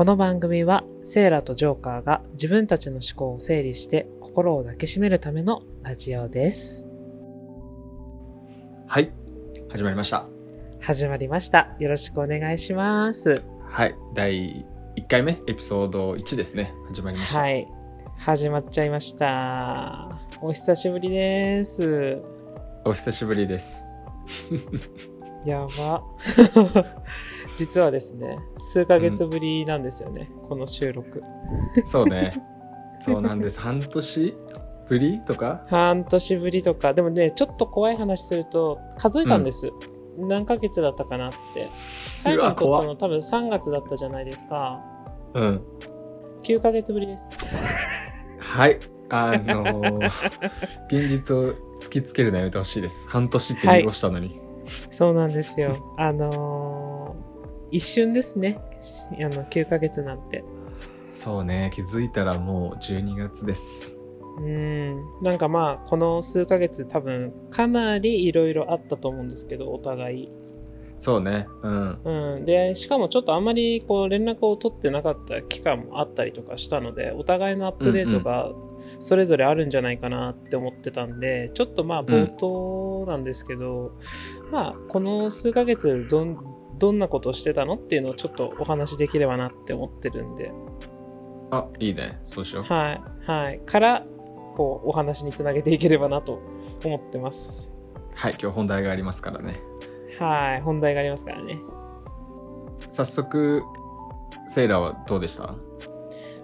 この番組はセーラとジョーカーが自分たちの思考を整理して心を抱きしめるためのラジオです。はい始まりました始まりました。よろしくお願いします。はい第1回目エピソード1ですね始まりました、はい。始まっちゃいました。お久しぶりです。お久しぶりです やば。実はですね、数ヶ月ぶりなんですよね、この収録。そうね そうなんです半年ぶり？とか？半年ぶりとか、でもね、ちょっと怖い話すると、数えたんです。何ヶ月だったかなって。最後に撮ったの多分3月だったじゃないですか。うん9ヶ月ぶりです。はいあのー現実を突きつけるのやめてほしいです半年って濁したのに、そうなんですよ。あのー一瞬ですね。あの、9ヶ月なんて。そうね気づいたらもう12月ですうん。なんかまあ、この数ヶ月多分、かなりいろいろあったと思うんですけど、お互い。そうね。うん。うん。で、しかもちょっとあんまりこう連絡を取ってなかった期間もあったりとかしたので、お互いのアップデートがそれぞれあるんじゃないかなって思ってたんで、ちょっとまあ冒頭なんですけど、まあ、この数ヶ月どん、どんなことをしてたのっていうのをちょっとお話しできればなって思ってるんで、あいいね。そうしよう。はい、はい。から、こう、お話につなげていければなと思ってます。はい。今日本題がありますからねはい、本題がありますからね。早速セイラはどうでした？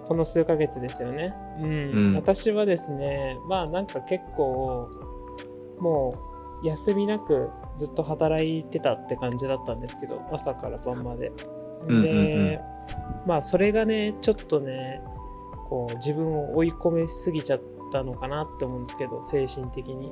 この数ヶ月ですよね。うん。うん私はですね、まあなんか結構、もう休みなくずっと働いてたって感じだったんですけど、朝から晩まで。うんで、まあそれがね、ちょっとね、こう自分を追い込めすぎちゃったのかなって思うんですけど、精神的に。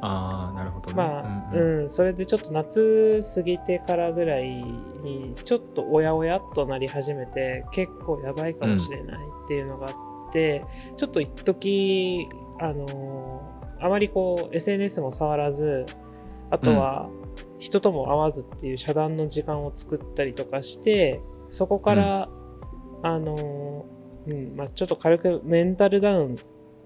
ああなるほどね。まあ、うんうん。うん、それでちょっと夏過ぎてからぐらいに、ちょっとおやおやっとなり始めて、結構やばいかもしれないっていうのがあって、ちょっと一時あのーあまりこう、SNS も触らず、あとは、人とも会わずっていう遮断の時間を作ったりとかして、そこから、あのーうん、まあちょっと軽くメンタルダウン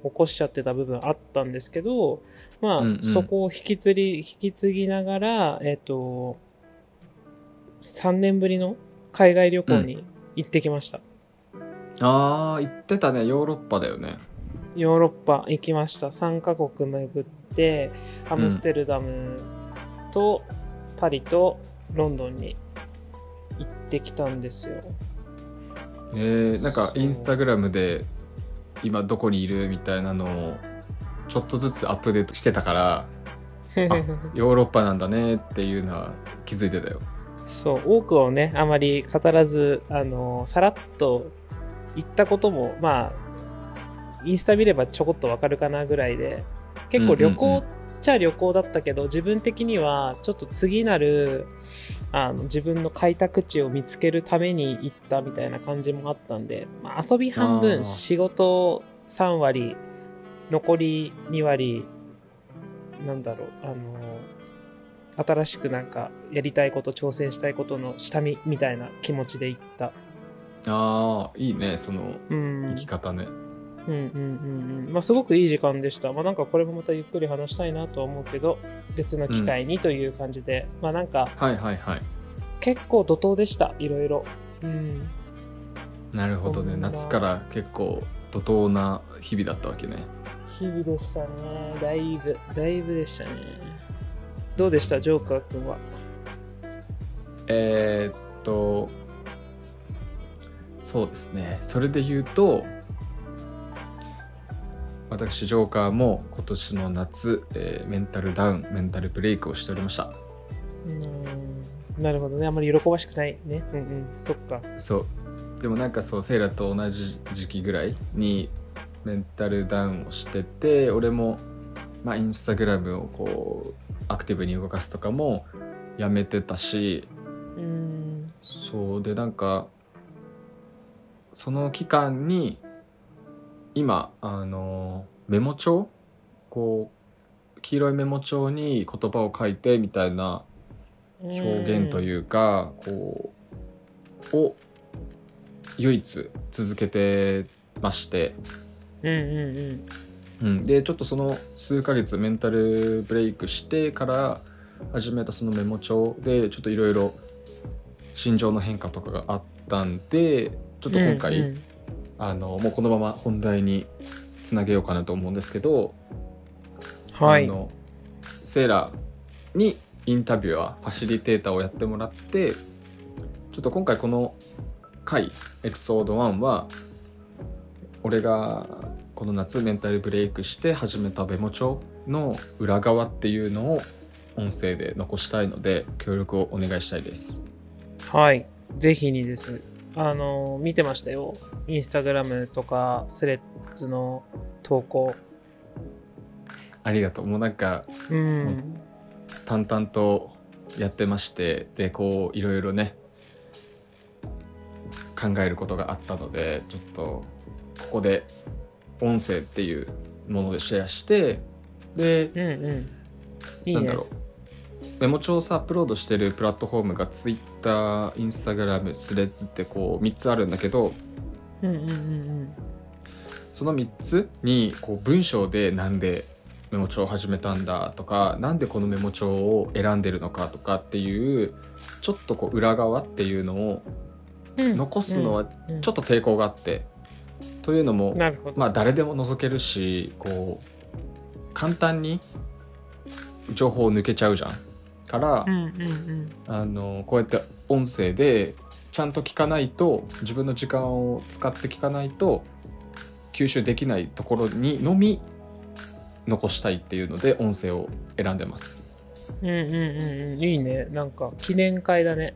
起こしちゃってた部分あったんですけど、まあ、うんうんそこを引き継ぎ、引き継ぎながら、えっ、と、3年ぶりの海外旅行に行ってきました。ああ言ってたねヨーロッパだよねヨーロッパ行きました。3カ国巡って、アムステルダムとパリとロンドンに行ってきたんですよ。えー、なんかインスタグラムで今どこにいるみたいなのをちょっとずつアップデートしてたから ヨーロッパなんだねっていうのは気づいてたよ。そう、多くをね、あまり語らず、あの、さらっと言ったことも、まあ、インスタ見ればちょこっとわかるかなぐらいで、結構旅行っちゃ旅行だったけど、自分的にはちょっと次なる、あの、自分の開拓地を見つけるために行ったみたいな感じもあったんで、まあ、遊び半分、仕事3割、残り2割、なんだろう、あの、新しくなんかやりたいこと挑戦したいことの下見みたいな気持ちで行った。ああいいねそのうん。生き方ね、うんうんうんうん。まあすごくいい時間でした。まあなんかこれもまたゆっくり話したいなとは思うけど、別の機会にという感じで、まあなんかはいはいはい結構怒涛でした、いろいろ。うん。なるほどね夏から結構怒涛な日々だったわけね日々でしたね。だいぶ、だいぶでしたね。どうでした、ジョーカー君は？えー、っとそうですねそれで言うと私ジョーカーも今年の夏、えーメンタルダウンメンタルブレイクをしておりましたうん。なるほどね。あんまり喜ばしくないね。うんうん。そっか。そうでもなんかそうセイラと同じ時期ぐらいにメンタルダウンをしてて俺もまあインスタグラムをこうアクティブに動かすとかもやめてたしうん。そうでなんかその期間に今あのメモ帳？こう黄色いメモ帳に言葉を書いてみたいな表現というか、こうを唯一続けてまして、うんうんうん、でちょっとその数ヶ月メンタルブレイクしてから始めたそのメモ帳でちょっといろいろ心情の変化とかがあったんでちょっと今回、うんうんあのもうこのまま本題につなげようかなと思うんですけど、はいあのセーラにインタビュアーファシリテーターをやってもらってちょっと今回この回エピソード1は俺がこの夏メンタルブレイクして始めたメモ帳の裏側っていうのを音声で残したいので協力をお願いしたいです。はい。ぜひにです。あの、見てましたよ。インスタグラムとか、スレッズの投稿。ありがとうもうなんかうん。淡々とやってましてでこういろいろね考えることがあったのでちょっとここで音声っていうものでシェアしてでうんうん。いいね。なんだろうメモ帳をさアップロードしてるプラットフォームが Twitter、Instagram、スレッズってこう3つあるんだけどうんうんうんその3つにこう文章でなんでメモ帳を始めたんだとかなんでこのメモ帳を選んでるのかとかっていうちょっとこう裏側っていうのをうん。残すのはうんちょっと抵抗があって、というのもなるほど。まあ誰でも覗けるしこう簡単に情報を抜けちゃうじゃんから、うんうんうん。あのこうやって音声でちゃんと聞かないと自分の時間を使って聞かないと吸収できないところにのみ残したいっていうので音声を選んでますうんうんうんうん。いいね。なんか、記念会だね。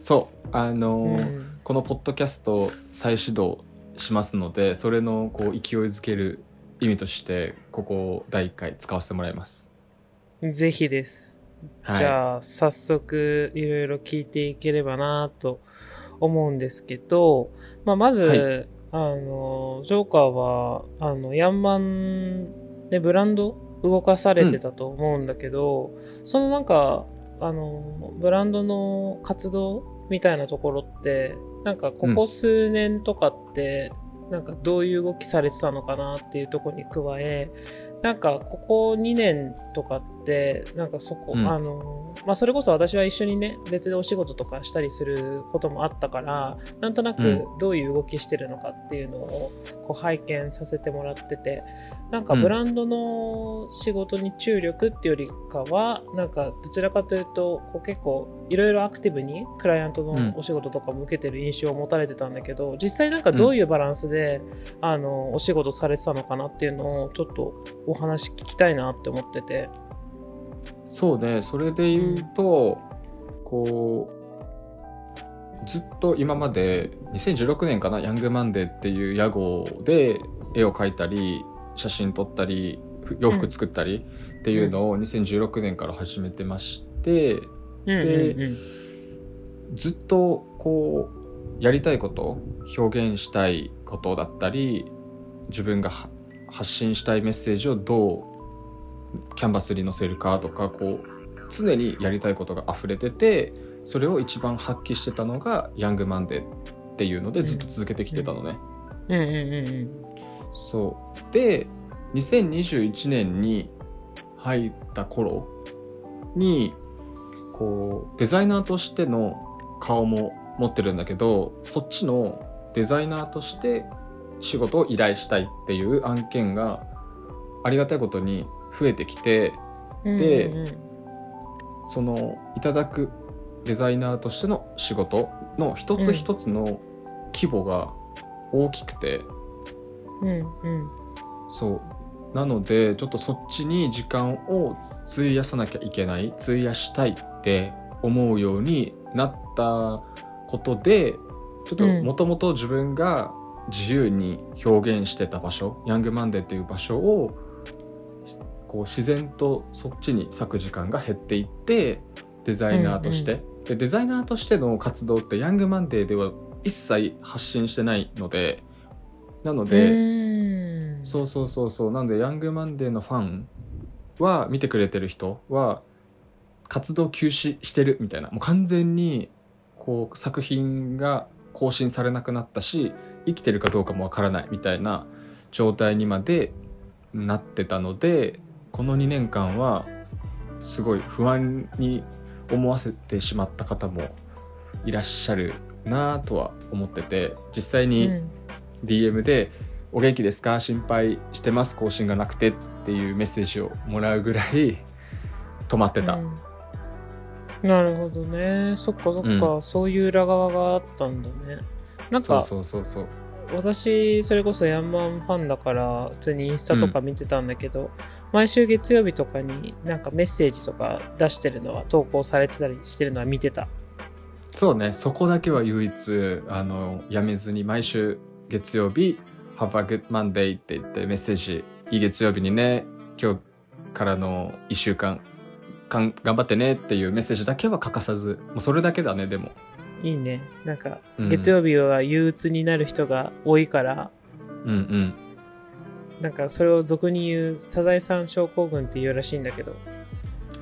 そうあの、うん。このポッドキャストを再始動しますのでそれのこう勢いづける意味としてここを第1回使わせてもらいますぜひです。はい。じゃあ、早速、いろいろ聞いていければなと思うんですけど、まあ、まず、はい。あの、ジョーカーは、あの、ヤンマンでブランド動かされてたと思うんだけど、そのなんか、あの、ブランドの活動みたいなところって、なんかここ数年とかって、なんかどういう動きされてたのかなっていうところに加え、なんかここ2年とかって、なんかそこ、うん。あの、まあ、それこそ私は一緒にね、別でお仕事とかしたりすることもあったから、なんとなくうどういう動きしてるのかっていうのをこう拝見させてもらってて、なんかうん。ブランドの仕事に注力っていうよりかは、なんかどちらかというと、こう結構いろいろアクティブにクライアントのお仕事とかも受けてる印象を持たれてたんだけど、実際なんかどういうバランスで、あの、お仕事されてたのかなっていうのをちょっとお話聞きたいなって思ってて。そうね。それで言うと、こうずっと今まで2016年かな「ヤングマンデー」っていう屋号で絵を描いたり写真撮ったりふ洋服作ったりっていうのを2016年から始めてまして、うんうんうん。ずっとこうやりたいこと表現したいことだったり自分がは発信したいメッセージをどうキャンバスに載せるかとかこう常にやりたいことが溢れててそれを一番発揮してたのがヤングマンデーっていうのでずっと続けてきてたのね。うん。うんうんそう。で2021年に入った頃にこうデザイナーとしての顔も持ってるんだけどそっちのデザイナーとして仕事を依頼したいっていう案件がありがたいことに増えてきてうん。でうんうんうんそのいただくデザイナーとしての仕事の一つ一つの規模が大きくて、うんうん。そうなのでちょっとそっちに時間を費やさなきゃいけない費やしたいって思うようになったことでちょっとうんもともと自分が自由に表現してた場所、ヤングマンデーっていう場所をこう自然とそっちに割く時間が減っていってデザイナーとして、でデザイナーとしての活動ってヤングマンデーでは一切発信してないのでなので、うん。そうそうそうそう。なんでヤングマンデーのファンは見てくれてる人は活動休止してるみたいな。もう完全にこう作品が更新されなくなったし生きてるかどうかもわからないみたいな状態にまでなってたのでこの2年間はすごい不安に思わせてしまった方もいらっしゃるなとは思ってて実際に DM で「お元気ですか？心配してます？更新がなくて」っていうメッセージをもらうぐらい 止まってた。うんなるほどね。そっかそっか、うそういう裏側があったんだね。なんそうか、そうそうそう。私、それこそヤンマンファンだから、普通にインスタとか見てたんだけど、毎週月曜日とかになんかメッセージとか出してるのは、投稿されてたりしてるのは見てた。そうね、そこだけは唯一あのやめずに毎週月曜日「Have a good Monday」って言ってメッセージ「いい月曜日にね今日からの1週間頑張ってね」っていうメッセージだけは欠かさずもうそれだけだねでもいいね。なんか、うん。月曜日は憂鬱になる人が多いから、うんうん。なんかそれを俗に言うサザエさん症候群って言うらしいんだけど、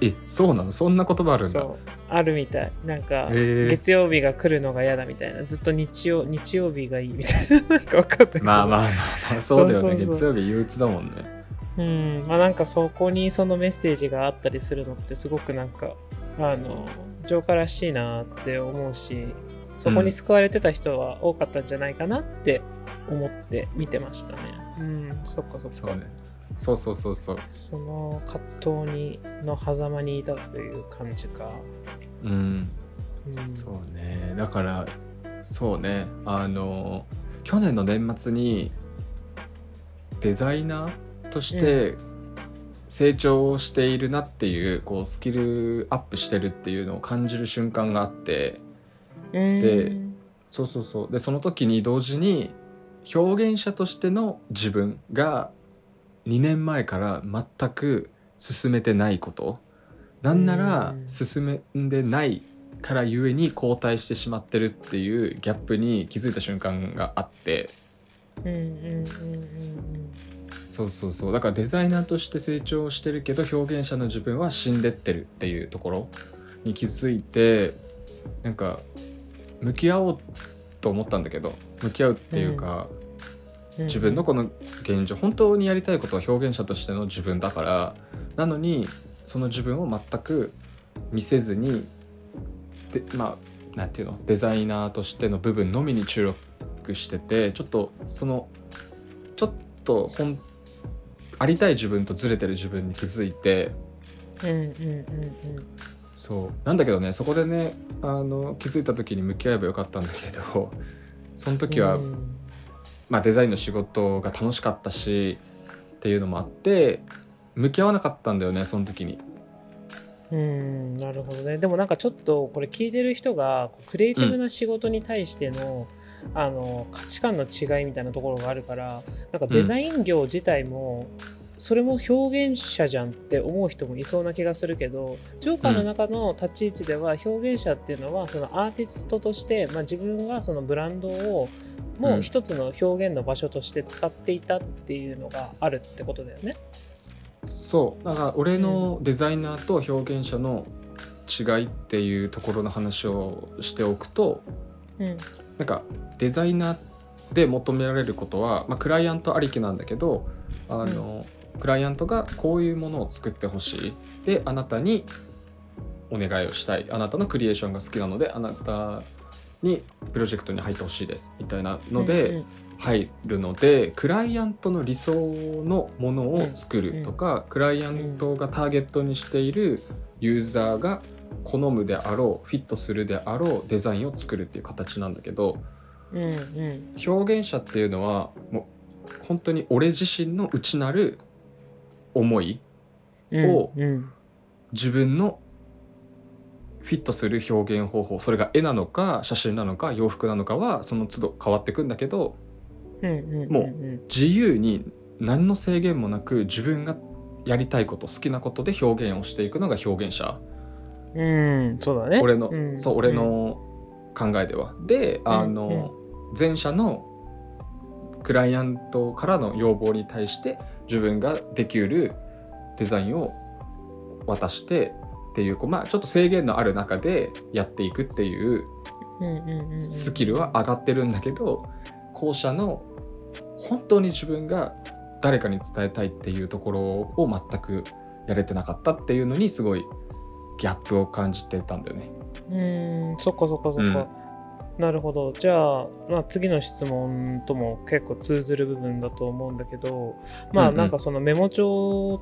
えそうなの？そんな言葉あるんだ。そう、あるみたい。なんか、月曜日が来るのが嫌だみたいな。ずっと日曜、日曜日がいいみたいな。なんかわかんないけど。まあまあまあまあそうだよね。そうそうそう。月曜日憂鬱だもんね。うん、まあなんかそこにそのメッセージがあったりするのってすごくなんかあの浄化らしいなって思うしそこに救われてた人は多かったんじゃないかなって思って見てましたね。うん、そっかそっか。そうね。そうそうそうそう。その葛藤にの狭間にいたという感じか。うん。うん、そうね。だからそうね。あの去年の年末にデザイナーとして成長しているなっていうこうスキルアップしてるっていうのを感じる瞬間があってでそうそうそう。でその時に同時に表現者としての自分が2年前から全く進めてないこと。なんならうん。進んでないからゆえに後退してしまってるっていうギャップに気づいた瞬間があって。うんうんうんうんそうそうそう。だからデザイナーとして成長してるけど表現者の自分は死んでってるっていうところに気づいてなんか向き合おうと思ったんだけど向き合うっていうか、うん。自分のこの現状本当にやりたいことは表現者としての自分だからなのにその自分を全く見せずにでまあなんていうのデザイナーとしての部分のみに注力しててちょっとそのちょっと本ありたい自分とずれてる自分に気づいてうんうんうんそうなんだけどねそこでねあの気づいた時に向き合えばよかったんだけど その時は、うんまあ、デザインの仕事が楽しかったしっていうのもあって向き合わなかったんだよねその時に。うんなるほどね。でもなんかちょっとこれ聞いてる人がクリエイティブな仕事に対しての,、あの価値観の違いみたいなところがあるからなんかデザイン業自体も、それも表現者じゃんって思う人もいそうな気がするけどジョーカーの中の立ち位置では表現者っていうのはそのアーティストとして、まあ、自分がそのブランドをもう一つの表現の場所として使っていたっていうのがあるってことだよね。そうだから俺のデザイナーと表現者の違いっていうところの話をしておくとうん。なんかデザイナーで求められることは、まあ、クライアントありきなんだけどあの、クライアントがこういうものを作ってほしい。であなたにお願いをしたい。あなたのクリエーションが好きなのであなたにプロジェクトに入ってほしいですみたいなので、うん入るのでクライアントの理想のものを作るとか、クライアントがターゲットにしているユーザーが好むであろうフィットするであろうデザインを作るっていう形なんだけど表現者っていうのはもう本当に俺自身の内なる思いうんをうん。自分のフィットする表現方法それが絵なのか写真なのか洋服なのかはその都度変わってくんだけどうんうんも自由に何の制限もなく自分がやりたいこと好きなことで表現をしていくのが表現者うん、うん、そうだね。俺の、うんそう俺の考えでは。であの、前者のクライアントからの要望に対して自分ができうるデザインを渡してっていうこう、まあ、ちょっと制限のある中でやっていくっていううんうんうんうんスキルは上がってるんだけど後者の本当に自分が誰かに伝えたいっていうところを全くやれてなかったっていうのにすごいギャップを感じてたんだよね。うーんそっかそっかそっか、なるほど。じゃあ、まあ、次の質問とも結構通ずる部分だと思うんだけどまうんうん。あなんかそのメモ帳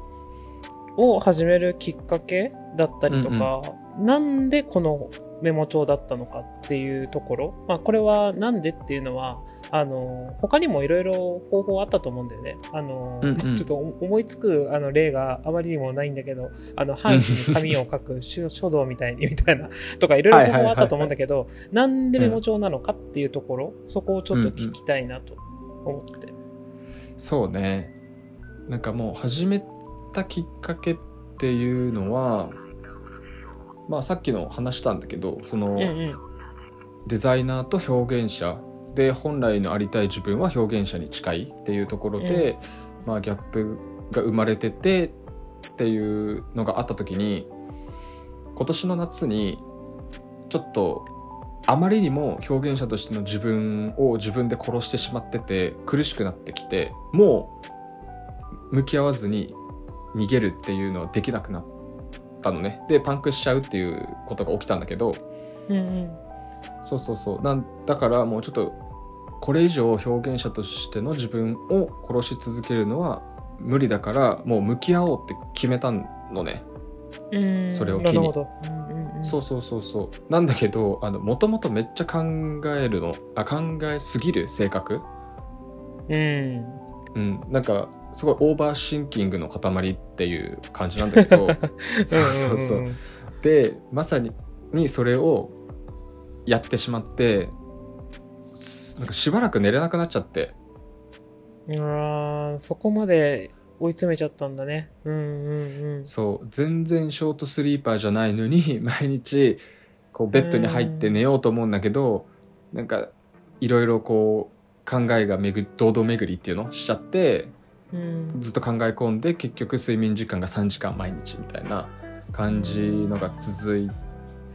を始めるきっかけだったりとか、なんでこのメモ帳だったのかっていうところ、まあ、これはなんでっていうのはあの他にもいろいろ方法あったと思うんだよね。あの、うんうん。ちょっと思いつくあの例があまりにもないんだけど、あの、半紙に 紙を書く書書道みたいにみたいなとかいろいろ方法あったと思うんだけど、なんでメモ帳なのかっていうところ、そこをちょっと聞きたいなと思って。そうね。なんかもう始めたきっかけっていうのはまあさっきの話したんだけどその。デザイナーと表現者で本来のありたい自分は表現者に近いっていうところで、まあ、ギャップが生まれててっていうのがあった時に今年の夏にちょっとあまりにも表現者としての自分を自分で殺してしまってて苦しくなってきてもう向き合わずに逃げるっていうのはできなくなったのね。でパンクしちゃうっていうことが起きたんだけど。うんうん。そうそうそう。なんだからもうちょっとこれ以上表現者としての自分を殺し続けるのは無理だからもう向き合おうって決めたのね、うん。それを機に。そうそうそうそう。なんだけどもともとめっちゃ考えるのあ考えすぎる性格？うん。うん。なんかすごいオーバーシンキングの塊っていう感じなんだけど。そうそうそううんう。んでまさににそれをやってしまってすなんかしばらく寝れなくなっちゃって。うん。ああ、そこまで追い詰めちゃったんだね。うんうんうん。そう。全然ショートスリーパーじゃないのに 毎日こうベッドに入って寝ようと思うんだけどなんかいろいろこう考えが巡り堂々巡りっていうの？しちゃって。うんずっと考え込んで結局睡眠時間が3時間毎日みたいな感じのが続い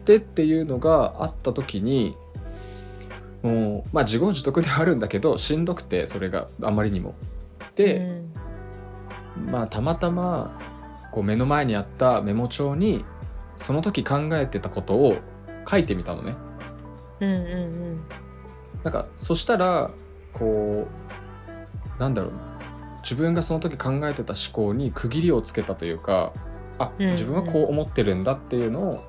てっていうのがあった時にもうまあ自業自得ではあるんだけどしんどくてそれがあまりにも。で、まあたまたまこう目の前にあったメモ帳にその時考えてたことを書いてみたのね。うんうんうんなんかそしたらこうなんだろうな自分がその時考えてた思考に区切りをつけたというかあ自分はこう思ってるんだっていうのを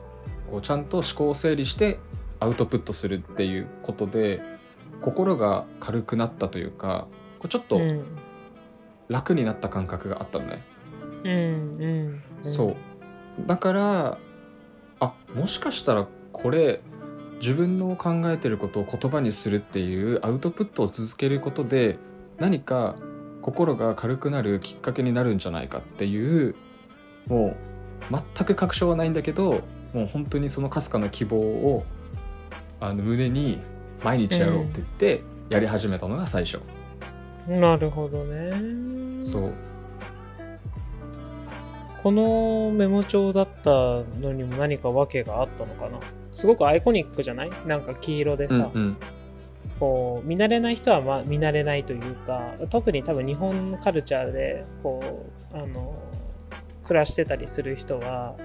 こうちゃんと思考を整理してアウトプットするっていうことで心が軽くなったというかこうちょっとうん。楽になった感覚があったのね。うんうんうん。そう。だからあもしかしたらこれ自分の考えてることを言葉にするっていうアウトプットを続けることで何か心が軽くなるきっかけになるんじゃないかっていうもう全く確証はないんだけどもう本当にそのかすかな希望をあの胸に毎日やろうって言ってやり始めたのが最初、なるほどね。そう。このメモ帳だったのにも何か訳があったのかな？すごくアイコニックじゃない？なんか黄色でさ、うんうんこう見慣れない人は、まあ、見慣れないというか特に多分日本カルチャーでこうあの暮らしてたりする人は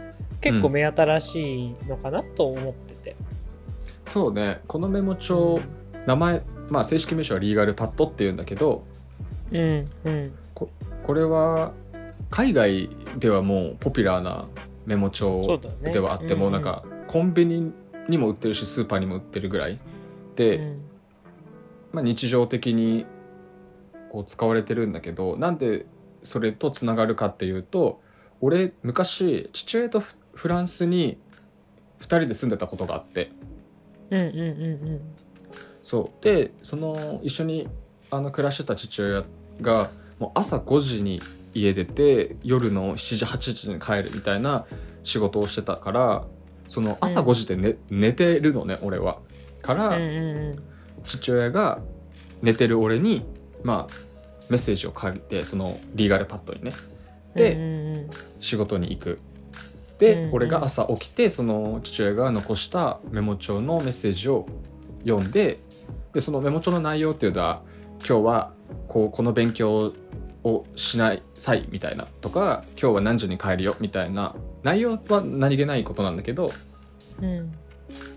結構目新しいのかなと思ってて、そうね。このメモ帳、名前まあ正式名称はリーガルパッドっていうんだけどうんうん。これは海外ではもうポピュラーなメモ帳ではあってもうんなんかコンビニにも売ってるしスーパーにも売ってるぐらいで、うんまあ、日常的にこう使われてるんだけどなんでそれとつながるかっていうと俺昔父親とフフランスに2人で住んでたことがあって。うんうんうんそう。でその一緒にあの暮らしてた父親がもう朝5時に家出て夜の7時8時に帰るみたいな仕事をしてたからその朝うん。5時で寝,、寝てるのね俺は。から、うんうんうん父親が寝てる俺にまあメッセージを書いてそのリーガルパッドにね。で仕事に行く。で、俺が朝起きてその父親が残したメモ帳のメッセージを読んででそのメモ帳の内容っていうのは今日はこうこの勉強をしないみたいなとか今日は何時に帰るよみたいな内容は何気ないことなんだけどうん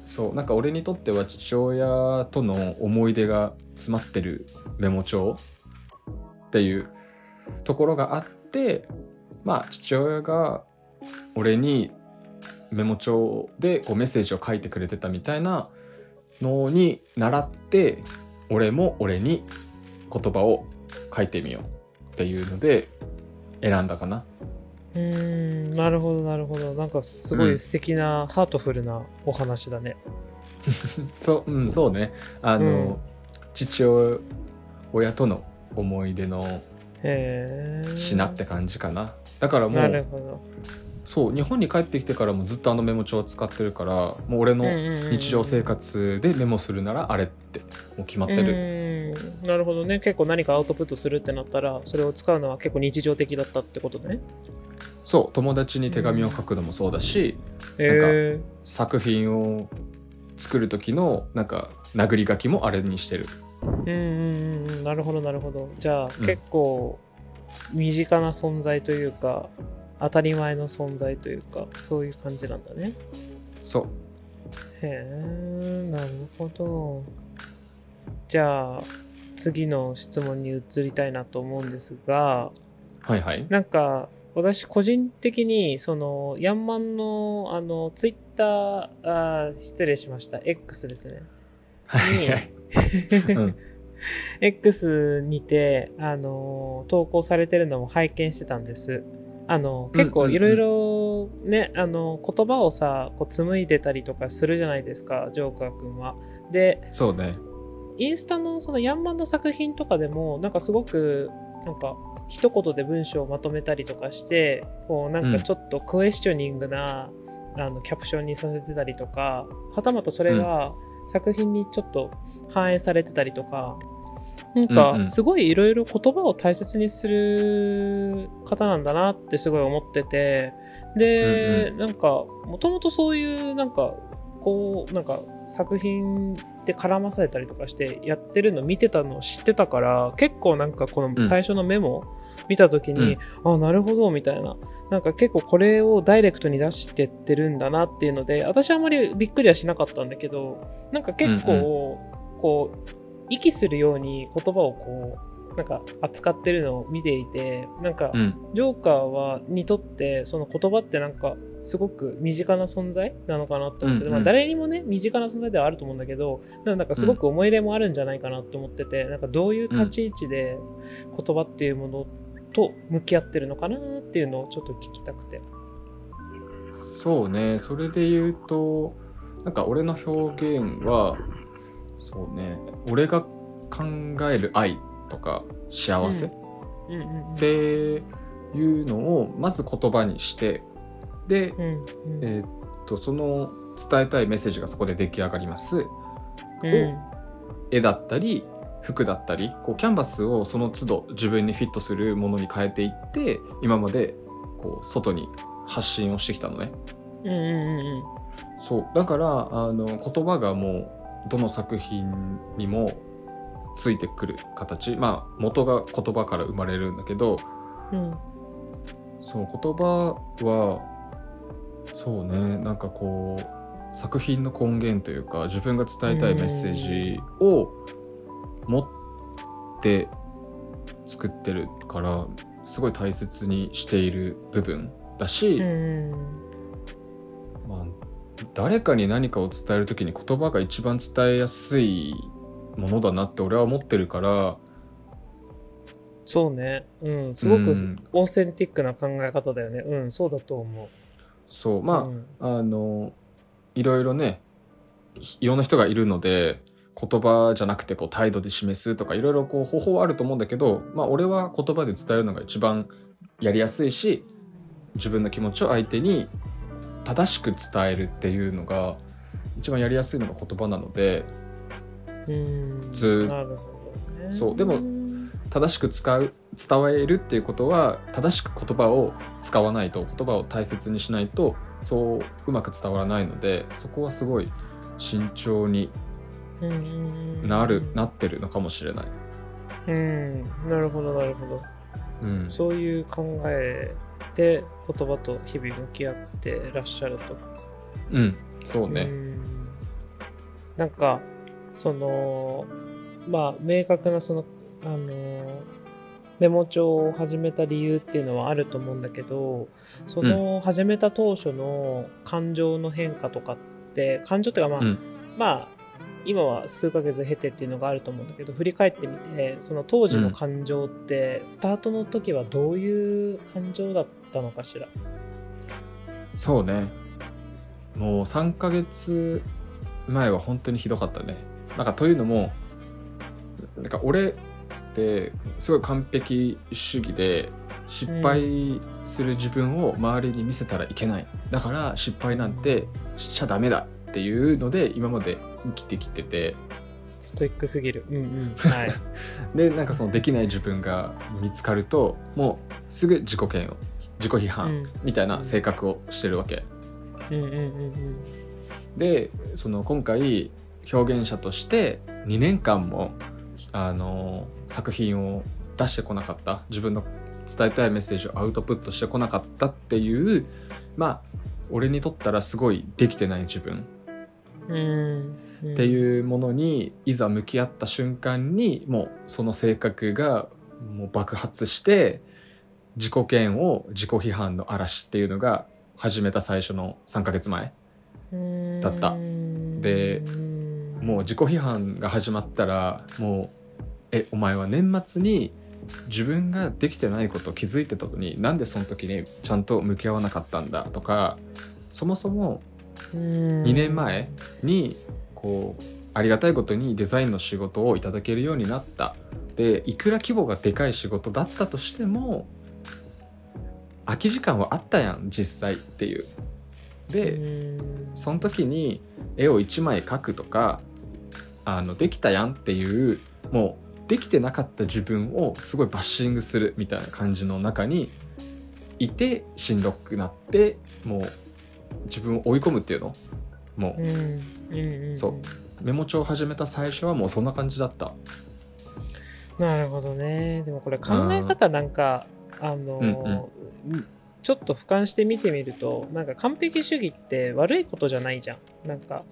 そうなんか俺にとっては父親との思い出が詰まってるメモ帳っていうところがあってまあ父親が俺にメモ帳でこうメッセージを書いてくれてたみたいなのに習って俺も俺に言葉を書いてみようっていうので選んだかな。うーんなるほどなるほど。なんかすごい素敵な、ハートフルなお話だね。そう、うん、そうね。あの、うん。父親との思い出の品って感じかな。だからもう、そう、日本に帰ってきてからもずっとあのメモ帳を使ってるから、もう俺の日常生活でメモするならあれってもう決まってる。るなるほどね。結構何かアウトプットするってなったらそれを使うのは結構日常的だったってことねそう、友達に手紙を書くのもそうだし、へえ作品を作る時のなんか殴り書きもあれにしてる。うんうんうんうん。なるほどなるほど。じゃあ、うん。結構身近な存在というか当たり前の存在というかそういう感じなんだね。そう。へえなるほど。じゃあ次の質問に移りたいなと思うんですがはいはい。なんか私個人的にそのヤンマンのあのツイッターあー失礼しました X ですねはい X にて、あの、投稿されてるのも拝見してたんです。あの、結構いろいろね、あの、言葉をさ、こう紡いでたりとかするじゃないですか、ジョーカー君は。で、そうね。インスタのそのヤンマンの作品とかでも、なんかすごく、なんか、一言で文章をまとめたりとかして、こう、なんかちょっとクエスチョニングな、あの、キャプションにさせてたりとか、はたまたそれが作品にちょっと反映されてたりとか、なんうんうか、ん。すごいいろいろ言葉を大切にする方なんだなってすごい思ってて、で、うん。なんか、もともとそういう、なんか、こう、なんか、作品で絡まされたりとかしてやってるの見てたのを知ってたから、結構なんかこの最初のメモ見た時に、あ、なるほど、みたいな。なんか結構これをダイレクトに出してってるんだなっていうので、私はあまりびっくりはしなかったんだけど、なんか結構、こう、息するように言葉をこう、なんか扱ってるのを見ていて、なんか、うん。ジョーカーはにとってその言葉ってなんかすごく身近な存在なのかなと思ってて、うんうんまあ、誰にもね身近な存在ではあると思うんだけどなんかすごく思い入れもあるんじゃないかなと思ってて、なんかどういう立ち位置で言葉っていうものと向き合ってるのかなっていうのをちょっと聞きたくて。そうね。それで言うと、なんか俺の表現は、そうね。俺が考える愛とか幸せ、うん。うんうん、っていうのをまず言葉にしてで、うんうん。えーっとその伝えたいメッセージがそこで出来上がります。うん。絵だったり服だったりこうキャンバスをその都度自分にフィットするものに変えていって今までこう外に発信をしてきたのね。うんうんうん。そう。だからあの言葉がもうどの作品にもついてくる形。まあ元が言葉から生まれるんだけどうん。そう言葉はそうねなんかこう作品の根源というか自分が伝えたいメッセージを持って作ってるからすごい大切にしている部分だし、うん。まあ、誰かに何かを伝える時に言葉が一番伝えやすいものだなって俺は思ってるからそうね。うん。すごくうんオーセンティックな考え方だよね。うん、そうだと思う。そうまあ、うんあのいろいろねいろんな人がいるので言葉じゃなくてこう態度で示すとかいろいろこう方法はあると思うんだけど、まあ、俺は言葉で伝えるのが一番やりやすいし自分の気持ちを相手に正しく伝えるっていうのが一番やりやすいのが言葉なのでうん。ずなるほどね。そう。でも正しく使う伝えるっていうことは正しく言葉を使わないと言葉を大切にしないとそううまく伝わらないのでそこはすごい慎重になる、なってるのかもしれない。うん。なるほどなるほど。うん、そういう考えで言葉と日々向き合ってらっしゃると。うん、そうね。ん。なんかそのまあ明確なそのあのメモ帳を始めた理由っていうのはあると思うんだけどその始めた当初の感情の変化とかって感情っていうかまあ、うんまあ今は数ヶ月経てっていうのがあると思うんだけど振り返ってみてその当時の感情って、スタートの時はどういう感情だったのかしら？そうね。もう3ヶ月前は本当にひどかったね。なんかというのも、なんか俺ってすごい完璧主義で失敗する自分を周りに見せたらいけない。だから失敗なんてしちゃダメだっていうので今まで生きてきてて、ストイックすぎる。うんうん。はい。でなんかそのできない自分が見つかるともうすぐ自己嫌悪自己批判みたいな性格をしてるわけ。うんうんうんうん。でその今回表現者として2年間もあの作品を出してこなかった。自分の伝えたいメッセージをアウトプットしてこなかったっていうまあ俺にとったらすごいできてない自分。っていうものにいざ向き合った瞬間にもうその性格がもう爆発して自己嫌悪自己批判の嵐っていうのが始めた最初の3ヶ月前だった。でもう自己批判が始まったらもうえお前は年末に自分ができてないこと気づいてたのになんでその時にちゃんと向き合わなかったんだとかそもそも2 2年前にこうありがたいことにデザインの仕事をいただけるようになった。でいくら規模がでかい仕事だったとしても空き時間はあったやん実際っていう。で、その時に絵を1枚描くとかあのできたやんっていうもうできてなかった自分をすごいバッシングするみたいな感じの中にいてしんどくなってもう自分を追い込むっていうの？もう。んううんうん。そう。メモ帳を始めた最初はもうそんな感じだった。なるほどね。でもこれ考え方なんかあのうん。ちょっと俯瞰して見てみるとなんか完璧主義って悪いことじゃないじゃん。なんか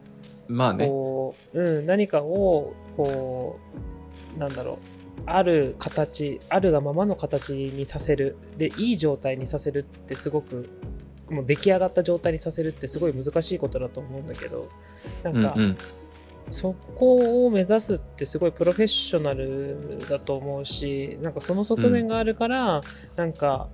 まあね。こう、うん、何かをこうなんだろうある形あるがままの形にさせる。でいい状態にさせるってすごくもう出来上がった状態にさせるってすごい難しいことだと思うんだけどなんか、うんうん。そこを目指すってすごいプロフェッショナルだと思うしなんかその側面があるから、なんか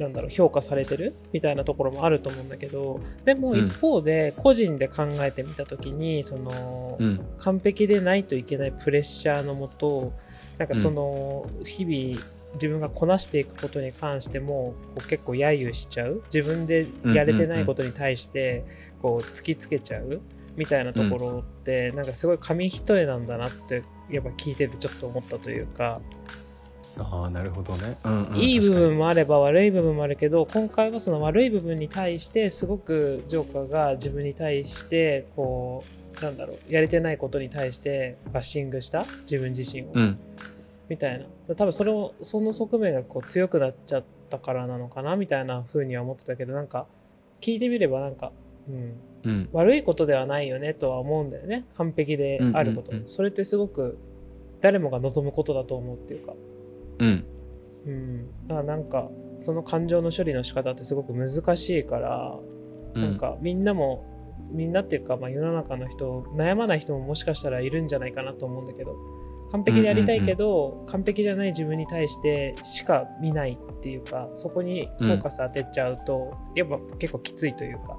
なんだろう評価されてる？みたいなところもあると思うんだけどでもうん。一方で個人で考えてみた時にその、うん。完璧でないといけないプレッシャーのもとなんかその日々自分がこなしていくことに関してもこう結構揶揄しちゃう？自分でやれてないことに対してこう突きつけちゃう？みたいなところってなんかすごい紙一重なんだなってやっぱ聞いててちょっと思ったというかああなるほどね、うんうんいい部分もあれば悪い部分もあるけど今回はその悪い部分に対してすごくジョーカーが自分に対してこうなんだろうやれてないことに対してバッシングした自分自身を、うん。みたいな。多分それをその側面がこう強くなっちゃったからなのかなみたいな風には思ってたけどなんか聞いてみればなんか、うん、うん。悪いことではないよねとは思うんだよね。完璧であること、それってすごく誰もが望むことだと思うっていうかうん。うん、だからなんかその感情の処理の仕方ってすごく難しいから、うん。なんかみんなもみんなっていうか、まあ、世の中の人悩まない人ももしかしたらいるんじゃないかなと思うんだけど完璧でやりたいけど、完璧じゃない自分に対してしか見ないっていうかそこにフォーカス当てちゃうと、やっぱ結構きついというか。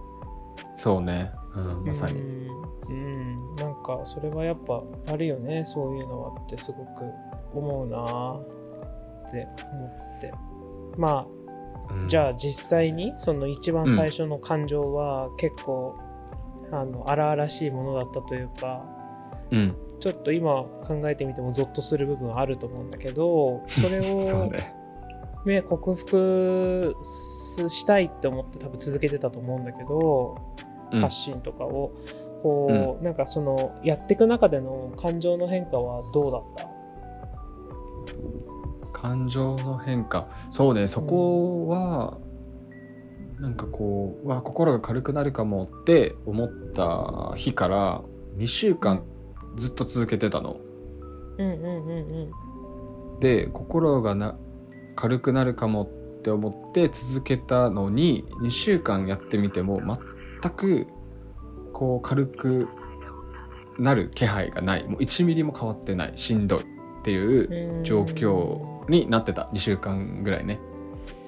そうね、うん、まさに、うん、うん。なんかそれはやっぱあるよねそういうのはってすごく思うなって思って。まあうん。じゃあ実際にその一番最初の感情は結構、あの荒々しいものだったというかうん。ちょっと今考えてみてもゾッとする部分あると思うんだけどそれを ね。ね克服したいって思って多分続けてたと思うんだけど、うん。発信とかを。こう、なんかそのやっていく中での感情の変化はどうだった？感情の変化。そうねそこは、なんかこううわ心が軽くなるかもって思った日から2週間ずっと続けてたの。うんうんうんうん。で心がな軽くなるかもって思って続けたのに2週間やってみても全くこう軽くなる気配がない。もう1ミリも変わってない。しんどいっていううん。状況になってた2週間ぐらいね。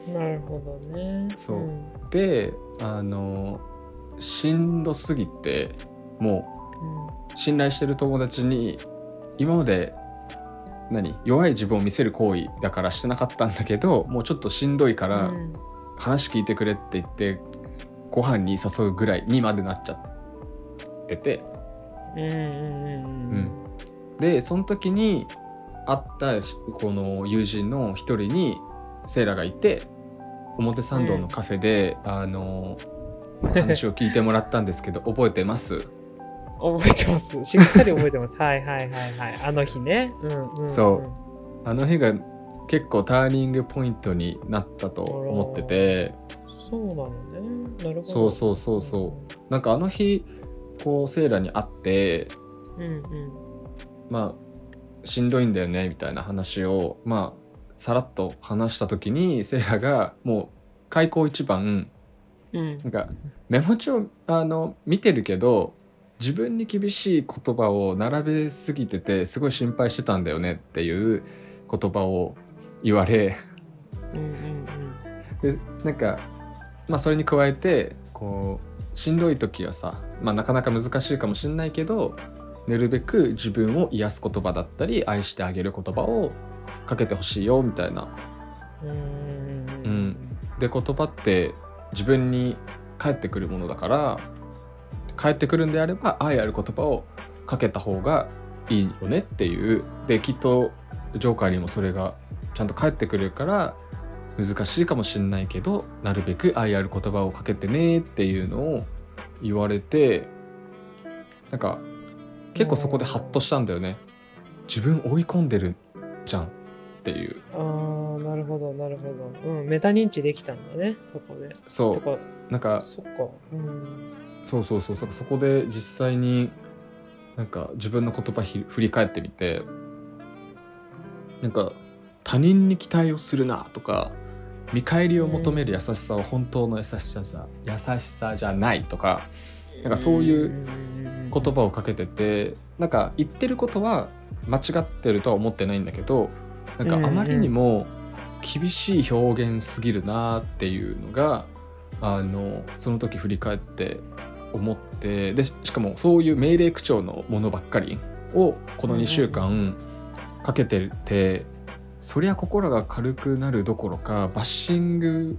なるほどね。そう。ん。であのしんどすぎてもう信頼してる友達に今まで何弱い自分を見せる行為だからしてなかったんだけどもうちょっとしんどいからうん。話聞いてくれって言ってご飯に誘うぐらいにまでなっちゃってて。うんうんうん。うん。でその時に会ったしこの友人の一人にセイラがいて表参道のカフェで、あの 話を聞いてもらったんですけど覚えてます？覚えてます。しっかり覚えてます。はいはいはいはい。あの日ね。うんうん、うん、そあの日が結構ターニングポイントになったと思ってて。そうなのね。なるほど。そうそうそうそう。なんかあの日こうセイラに会ってうんうん。まあしんどいんだよねみたいな話をまあさらっと話した時にセイラがもう開口一番うん。なんかメモ帳あの見てるけど自分に厳しい言葉を並べすぎててすごい心配してたんだよねっていう言葉を言われうんうんでなんかまあそれに加えてこうしんどい時はさ、まあ、なかなか難しいかもしれないけどなるべく自分を癒す言葉だったり愛してあげる言葉をかけてほしいよみたいな。うん。で言葉って自分に返ってくるものだから返ってくるんであれば愛ある言葉をかけた方がいいよねっていう。できっとジョーカーにもそれがちゃんと返ってくるから難しいかもしれないけどなるべく愛ある言葉をかけてねっていうのを言われてなんか結構そこでハッとしたんだよね。自分追い込んでるじゃんっていう。ああなるほどなるほど、うん、メタ認知できたんだねそこで。そう。とかなんかそっかうん。そうそうそう。そうそこで実際になんか自分の言葉ひ振り返ってみてなんか他人に期待をするなとか見返りを求める優しさは本当の優しさじゃ、優しさじゃないとかなんかそういう言葉をかけててなんか言ってることは間違ってるとは思ってないんだけどなんかあまりにも厳しい表現すぎるなっていうのがあのその時振り返って思ってでししかもそういう命令口調のものばっかりをこの2週間かけててそりゃ心が軽くなるどころかバッシング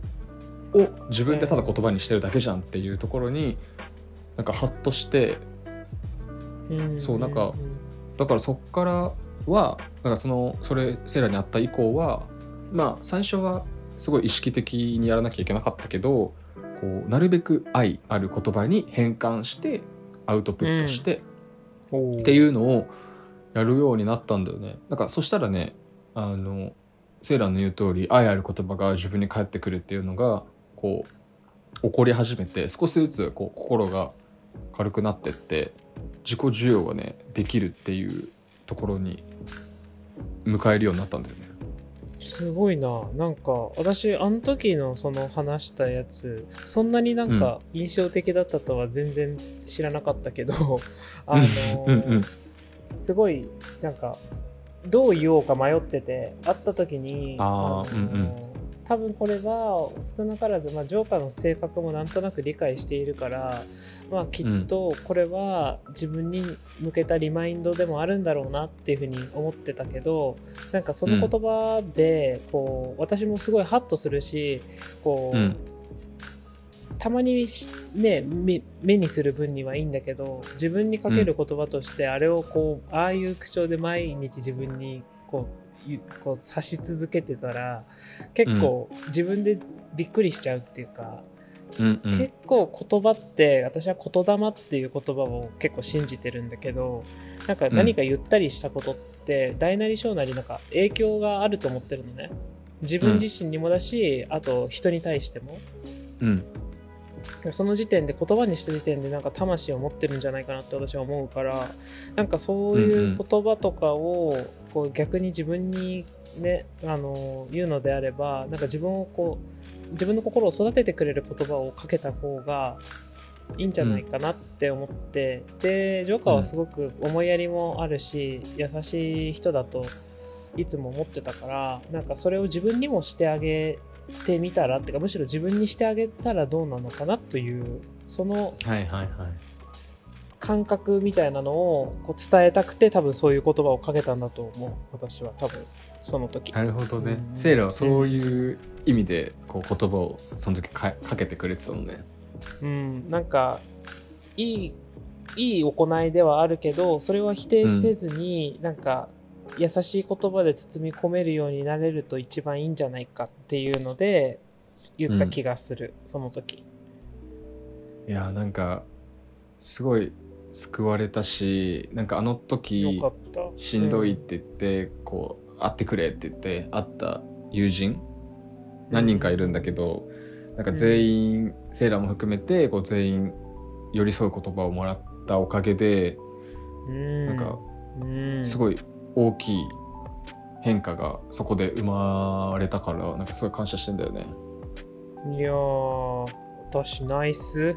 を自分でただ言葉にしてるだけじゃんっていうところになんかハッとしてうんそうなんかだからそっからはなんかそのそれセイラに会った以降はまあ最初はすごい意識的にやらなきゃいけなかったけどこうなるべく愛ある言葉に変換してアウトプットしてっっていうのをやるようになったんだよね。なんかそしたらねあのセイラの言う通り愛ある言葉が自分に返ってくるっていうのがこう起こり始めて少しずつこう心が軽くなってって自己需要がねできるっていうところに迎えるようになったんだよね。すごいな。なんか私あの時のその話したやつそんなになんか印象的だったとは全然知らなかったけど、あのうんうんすごいなんかどう言おうか迷ってて会った時にあーのうんうん多分これは少なからず、まあ、ジョーカーの性格もなんとなく理解しているから、まあ、きっとこれは自分に向けたリマインドでもあるんだろうなっていうふうに思ってたけどなんかその言葉でこう、私もすごいハッとするしこう、うん。たまにしね目目にする分にはいいんだけど自分にかける言葉としてあれをこう、ああいう口調で毎日自分にこうゆこう指し続けてたら結構自分でびっくりしちゃうっていうか、うんうん。結構言葉って私は言霊っていう言葉を結構信じてるんだけどなんか何か言ったりしたことって、大なり小なりなんか影響があると思ってるのね自分自身にもだし、あと人に対してもうんその時点で言葉にした時点でなんか魂を持ってるんじゃないかなって私は思うからなんかそういう言葉とかをこう逆に自分にねあの言うのであればなんか自分をこう自分の心を育ててくれる言葉をかけた方がいいんじゃないかなって思って、でジョーカーはすごく思いやりもあるし、優しい人だといつも思ってたからなんかそれを自分にもしてあげてみたらっていうかむしろ自分にしてあげたらどうなのかなというその感覚みたいなのをこう伝えたくて多分そういう言葉をかけたんだと思う。私は多分その時。なるほどね、うん。セイラはそういう意味でこう言葉をその時かかけてくれてたのね。うん。なんかいいいい行いではあるけどそれは否定せずに、なんか優しい言葉で包み込めるようになれると一番いいんじゃないかっていうので言った気がする、その時。いやなんかすごい救われたしなんかあの時しんどいって言って、こう会ってくれって言って会った友人何人かいるんだけど、なんか全員、セイラも含めてこう全員寄り添う言葉をもらったおかげで、うん。なんかうん。すごい大きい変化がそこで生まれたからなんかすごい感謝してんだよね。いやー私ナイス。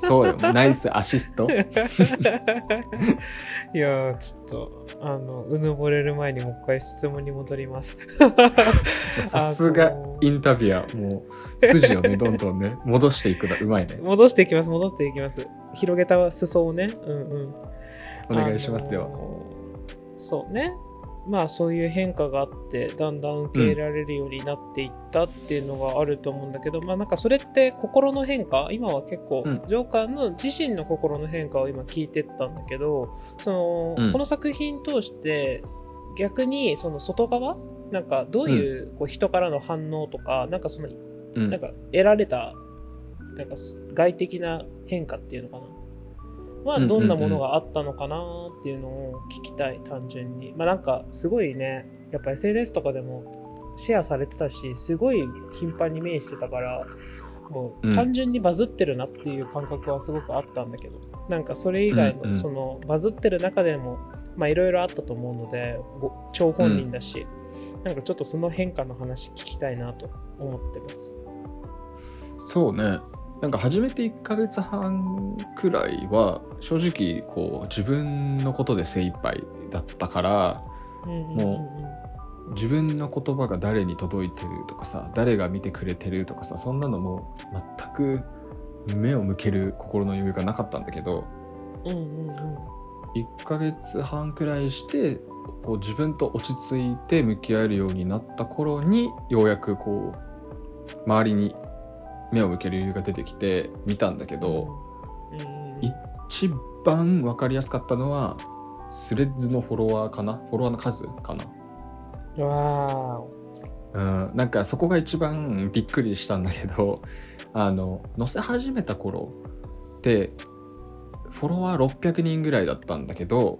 そうよ。ナイスアシスト。いやーちょっとあのうぬぼれる前にもう一回質問に戻ります。さすがインタビュアーもう筋をね どんどんね戻していくのうまいね。戻していきます戻っていきます。広げた裾をね。うんうん。お願いしますではあのーそうね。まあそういう変化があってだんだん受け入れられるようになっていったっていうのがあると思うんだけど、まあなんかそれって心の変化今は結構、うん。ジョーカーの自身の心の変化を今聞いてったんだけどその、うん。この作品通して逆にその外側なんかどういうこう人からの反応とか、なんかそのうん。なんか得られたなんか外的な変化っていうのかなはうんどんなものがあったのかなっていうのを聞きたい単純に。まあなんかすごいねやっぱ SNS とかでもシェアされてたしすごい頻繁に目にしてたからもううん。単純にバズってるなっていう感覚はすごくあったんだけど、なんかそれ以外うんうん。のそのバズってる中でもまあいろいろあったと思うのでご張本人だし、なんかちょっとその変化の話聞きたいなと思ってます。そうねなんか始めて1ヶ月半くらいは正直こう自分のことで精一杯だったからも自分の言葉が誰に届いてるとかさ誰が見てくれてるとかさそんなのも全く目を向ける心の余裕がなかったんだけどうんうんうん。1ヶ月半くらいしてこう自分と落ち着いて向き合えるようになった頃にようやくこう周りに目を向ける余裕が出てきて見たんだけど、一番分かりやすかったのはスレッズのフォロワーかな？フォロワーの数かな？わうん、なんかそこが一番びっくりしたんだけど あの載せ始めた頃ってフォロワー600人ぐらいだったんだけど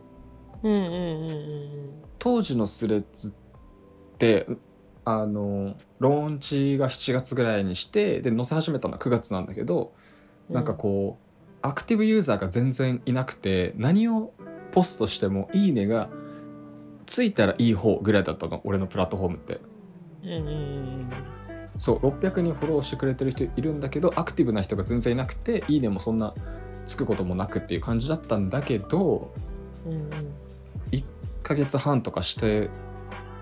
ーうんうんうんうん。当時のスレッズってあのローンチが7月ぐらいにしてで載せ始めたのは9月なんだけど、うん。なんかこうアクティブユーザーが全然いなくて何をポストしても「いいね」がついたらいい方ぐらいだったの俺のプラットフォームって。そう600人フォローしてくれてる人いるんだけどアクティブな人が全然いなくて「いいね」もそんなつくこともなくっていう感じだったんだけどうんうん。1ヶ月半とかして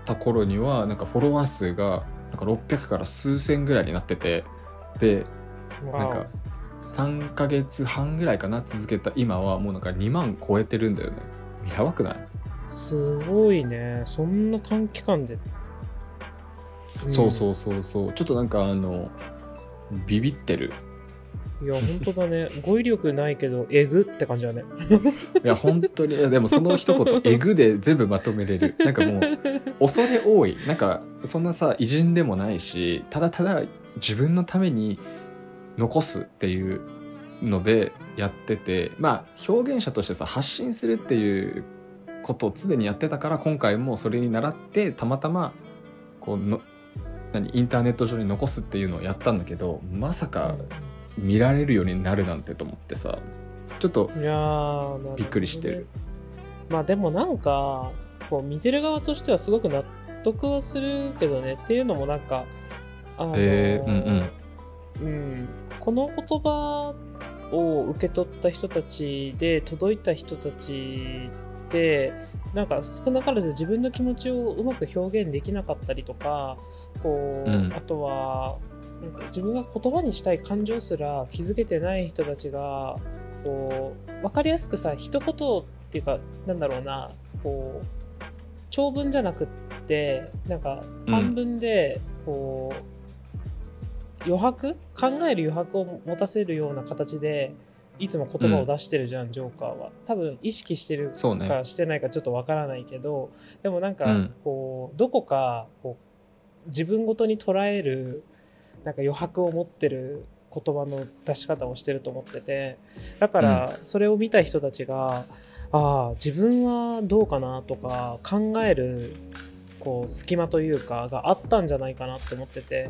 た頃にはなんかフォロワー数がなんか600から数千ぐらいになっててでうんなんか3ヶ月半ぐらいかな続けた今はもうなんか2万超えてるんだよね。やばくない、すごいね。そんな短期間で、そうそうそうそう。ちょっとなんかあのビビってるいや、本当だね。語彙力ないけど、えぐって感じだね。いや本当にでもその一言「えぐ」で全部まとめれるなんかもう恐れ多いなんかそんなさ偉人でもないしただただ自分のために残すっていうのでやっててまあ表現者としてさ発信するっていうことを常にやってたから今回もそれに倣ってたまたまこうの何インターネット上に残すっていうのをやったんだけどまさか見られるようになるなんてと思ってさちょっとびっくりしてる。まあでもなんか、こう見てる側としてはすごく納得はするけどね。っていうのもなんか、あのえーうんうん。この言葉を受け取った人たちで届いた人たちってなんか少なからず自分の気持ちをうまく表現できなかったりとかこう、うん。あとはなんか自分が言葉にしたい感情すら気づけてない人たちがこう分かりやすくさ一言っていうかなんだろうなこう長文じゃなくってなんか短文でこう、余白考える余白を持たせるような形でいつも言葉を出してるじゃん、ジョーカーは。多分意識してるかしてないかちょっとわからないけどでもなんかうん。こうどこかこう自分ごとに捉えるなんか余白を持ってる言葉の出し方をしてると思っててだからそれを見た人たちが、ああ自分はどうかなとか考えるこう隙間というかがあったんじゃないかなって思ってて。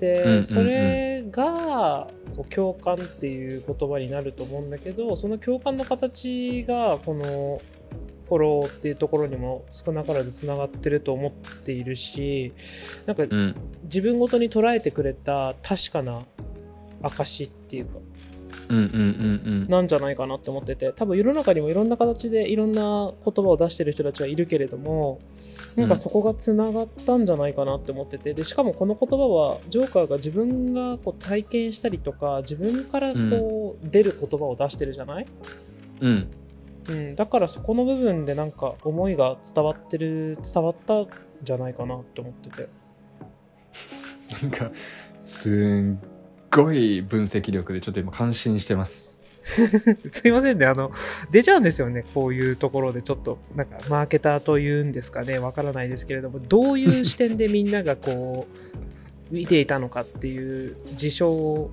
で、うんうんうん。それがこう共感っていう言葉になると思うんだけどその共感の形がこのフォローっていうところにも少なからずつながってると思っているしなんかうん。自分ごとに捉えてくれた確かな証っていうかうんうんうんなんじゃないかなって思ってて多分世の中にもいろんな形でいろんな言葉を出してる人たちはいるけれどもなんかそこがつながったんじゃないかなって思っててでしかもこの言葉はジョーカーが自分がこう体験したりとか自分からこう出る言葉を出してるじゃない、うんうんうん、だからそこの部分でなんか思いが伝わってる伝わったんじゃないかなって思っててなんかすんごい分析力でちょっと今感心してます すいませんね。あの、出ちゃうんですよね。こういうところでちょっと、なんか、マーケターというんですかね。わからないですけれども、どういう視点でみんながこう、見ていたのかっていう事象を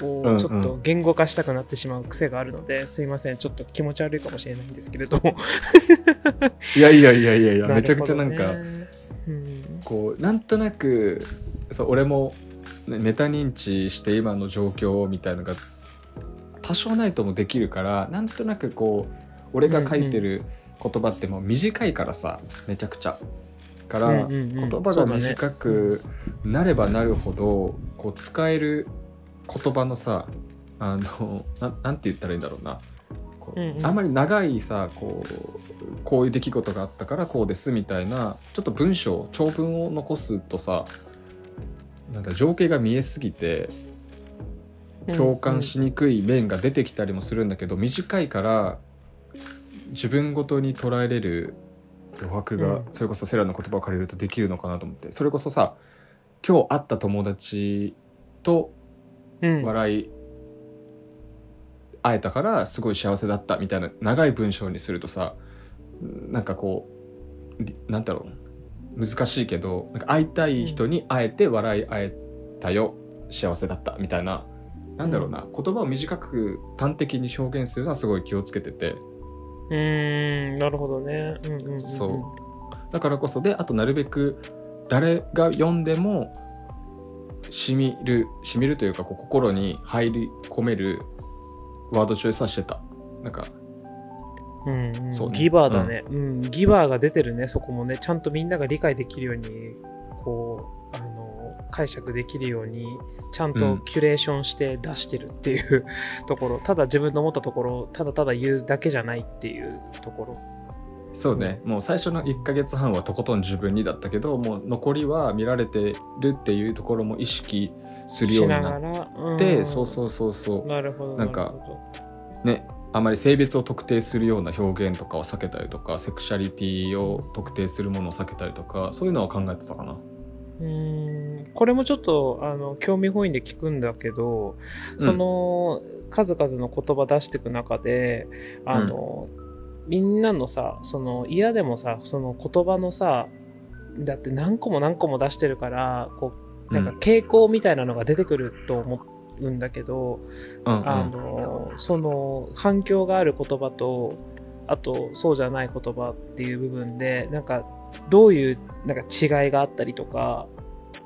うんうんちょっと言語化したくなってしまう癖があるので、すいません。ちょっと気持ち悪いかもしれないんですけれども。いやいやいやいやいやな めちゃくちゃなんか、うん、こうなんとなくそう俺もねメタ認知して今の状況みたいのが多少ないともできるからなんとなくこう俺が書いてる言葉ってもう短いからさめちゃくちゃ。から、うんうんうん言葉が短くなればなるほど、こう使える言葉のさあのななんて言ったらいいんだろうな。こううんうん。あんまり長いさこうこういう出来事があったからこうですみたいなちょっと文章長文を残すとさなんか情景が見えすぎて共感しにくい面が出てきたりもするんだけど、短いから自分ごとに捉えれる余白が、うん。それこそセラの言葉を借りるとできるのかなと思ってそれこそさ今日会った友達とうんうん笑い会えたからすごい幸せだったみたいな長い文章にするとさなんかこうりなんだろう。難しいけどなんか会いたい人に会えて笑い合えたよ。幸せだったみたいな。なんだろうな、言葉を短く端的に表現するのはすごい気をつけてて。うーん、なるほどね。うんうんうんう。だからこそであとなるべく誰が読んでもしみるしみるというかこう心に入り込めるワードチョイスはしてた。なんかうんうん。そうね。ギバーだね、うん。ギバーが出てるねそこもね。ちゃんとみんなが理解できるようにこうあの解釈できるようにちゃんとキュレーションして出してるっていうところ。ただ自分の思ったところをただただ言うだけじゃないっていうところそうね、もう最初の1ヶ月半はとことん自分にだったけどもう残りは見られてるっていうところも意識するようになっがら、うん。て、そうそうそうそう。なるほどなんかねあまり性別を特定するような表現とかは避けたりとかセクシャリティを特定するものを避けたりとかそういうのは考えてたかな。どうーん。これもちょっとあの興味本位で聞くんだけどその、数々の言葉出していく中であの、みんなのさその嫌でもさその言葉のさだって何個も何個も出してるからこうなんか傾向みたいなのが出てくると思うんだけど、うんうん。あのその反響がある言葉とあとそうじゃない言葉っていう部分でなんかどういうなんか違いがあったりとか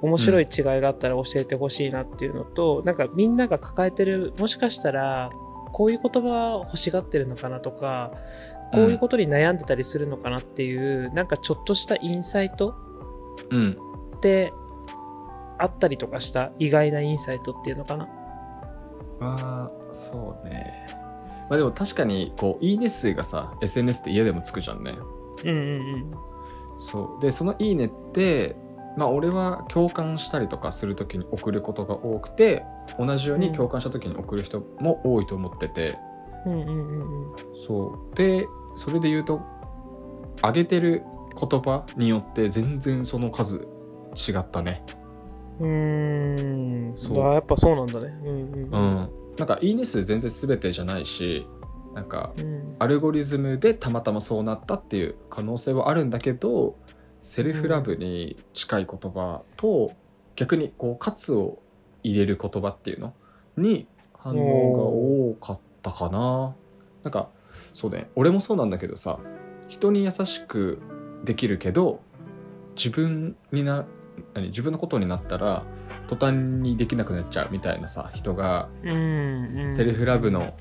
面白い違いがあったら教えてほしいなっていうのと、なんかみんなが抱えてるもしかしたらこういう言葉欲しがってるのかなとかこういうことに悩んでたりするのかなっていう、なんかちょっとしたインサイトうんってあったりとかした意外なインサイトっていうのかな？まあそうね。まあでも確かにこういいね数がさ SNS って家でもつくじゃんね。うんうんそう。でその「いいね」ってまあ俺は共感したりとかする時に送ることが多くて同じように共感した時に送る人も多いと思ってて、うん。うんうんうんうん。そう。でそれで言うと上げてる言葉によって全然その数違ったねうーん。そうあやっぱそうなんだね。うんうんう。んなんかいいね数全然全てじゃないしなんかうんアルゴリズムでたまたまそうなったっていう可能性はあるんだけどセルフラブに近い言葉と逆にこう喝を入れる言葉っていうのに反応が多かったかななんかそうね俺もそうなんだけどさ人に優しくできるけど自分にな何自分のことになったら途端にできなくなっちゃうみたいなさ人が。セルフラブの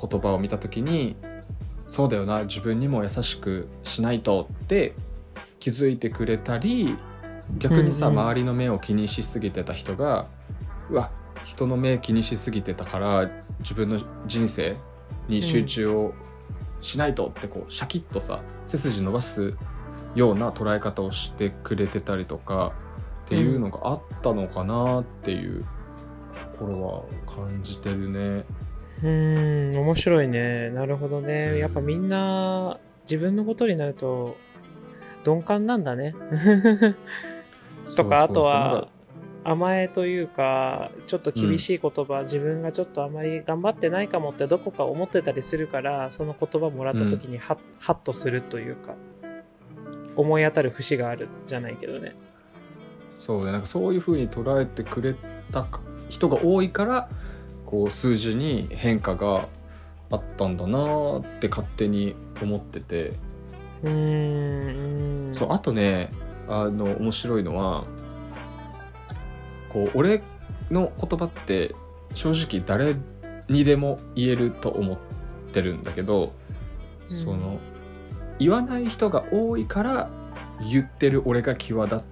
言葉を見た時にそうだよな自分にも優しくしないとって気づいてくれたり逆にさ、うんうん周りの目を気にしすぎてた人がうわ人の目気にしすぎてたから自分の人生に集中をしないとってこうシャキッとさ背筋伸ばすような捉え方をしてくれてたりとかっていうのがあったのかなっていうところは感じてるね。うーん、面白いね。なるほどうんね。やっぱみんな自分のことになると鈍感なんだね。とか、あとは甘えというか、ちょっと厳しい言葉、自分がちょっとあまり頑張ってないかもってどこか思ってたりするから、その言葉もらった時にハッ,、ハッとするというか、思い当たる節があるじゃないけどね。そうねなんかそういうふうに捉えてくれた人が多いからこう数字に変化があったんだなーって勝手に思ってて。うんそうあとねあの面白いのはこう俺の言葉って正直誰にでも言えると思ってるんだけど、うん。その言わない人が多いから言ってる俺が際立っ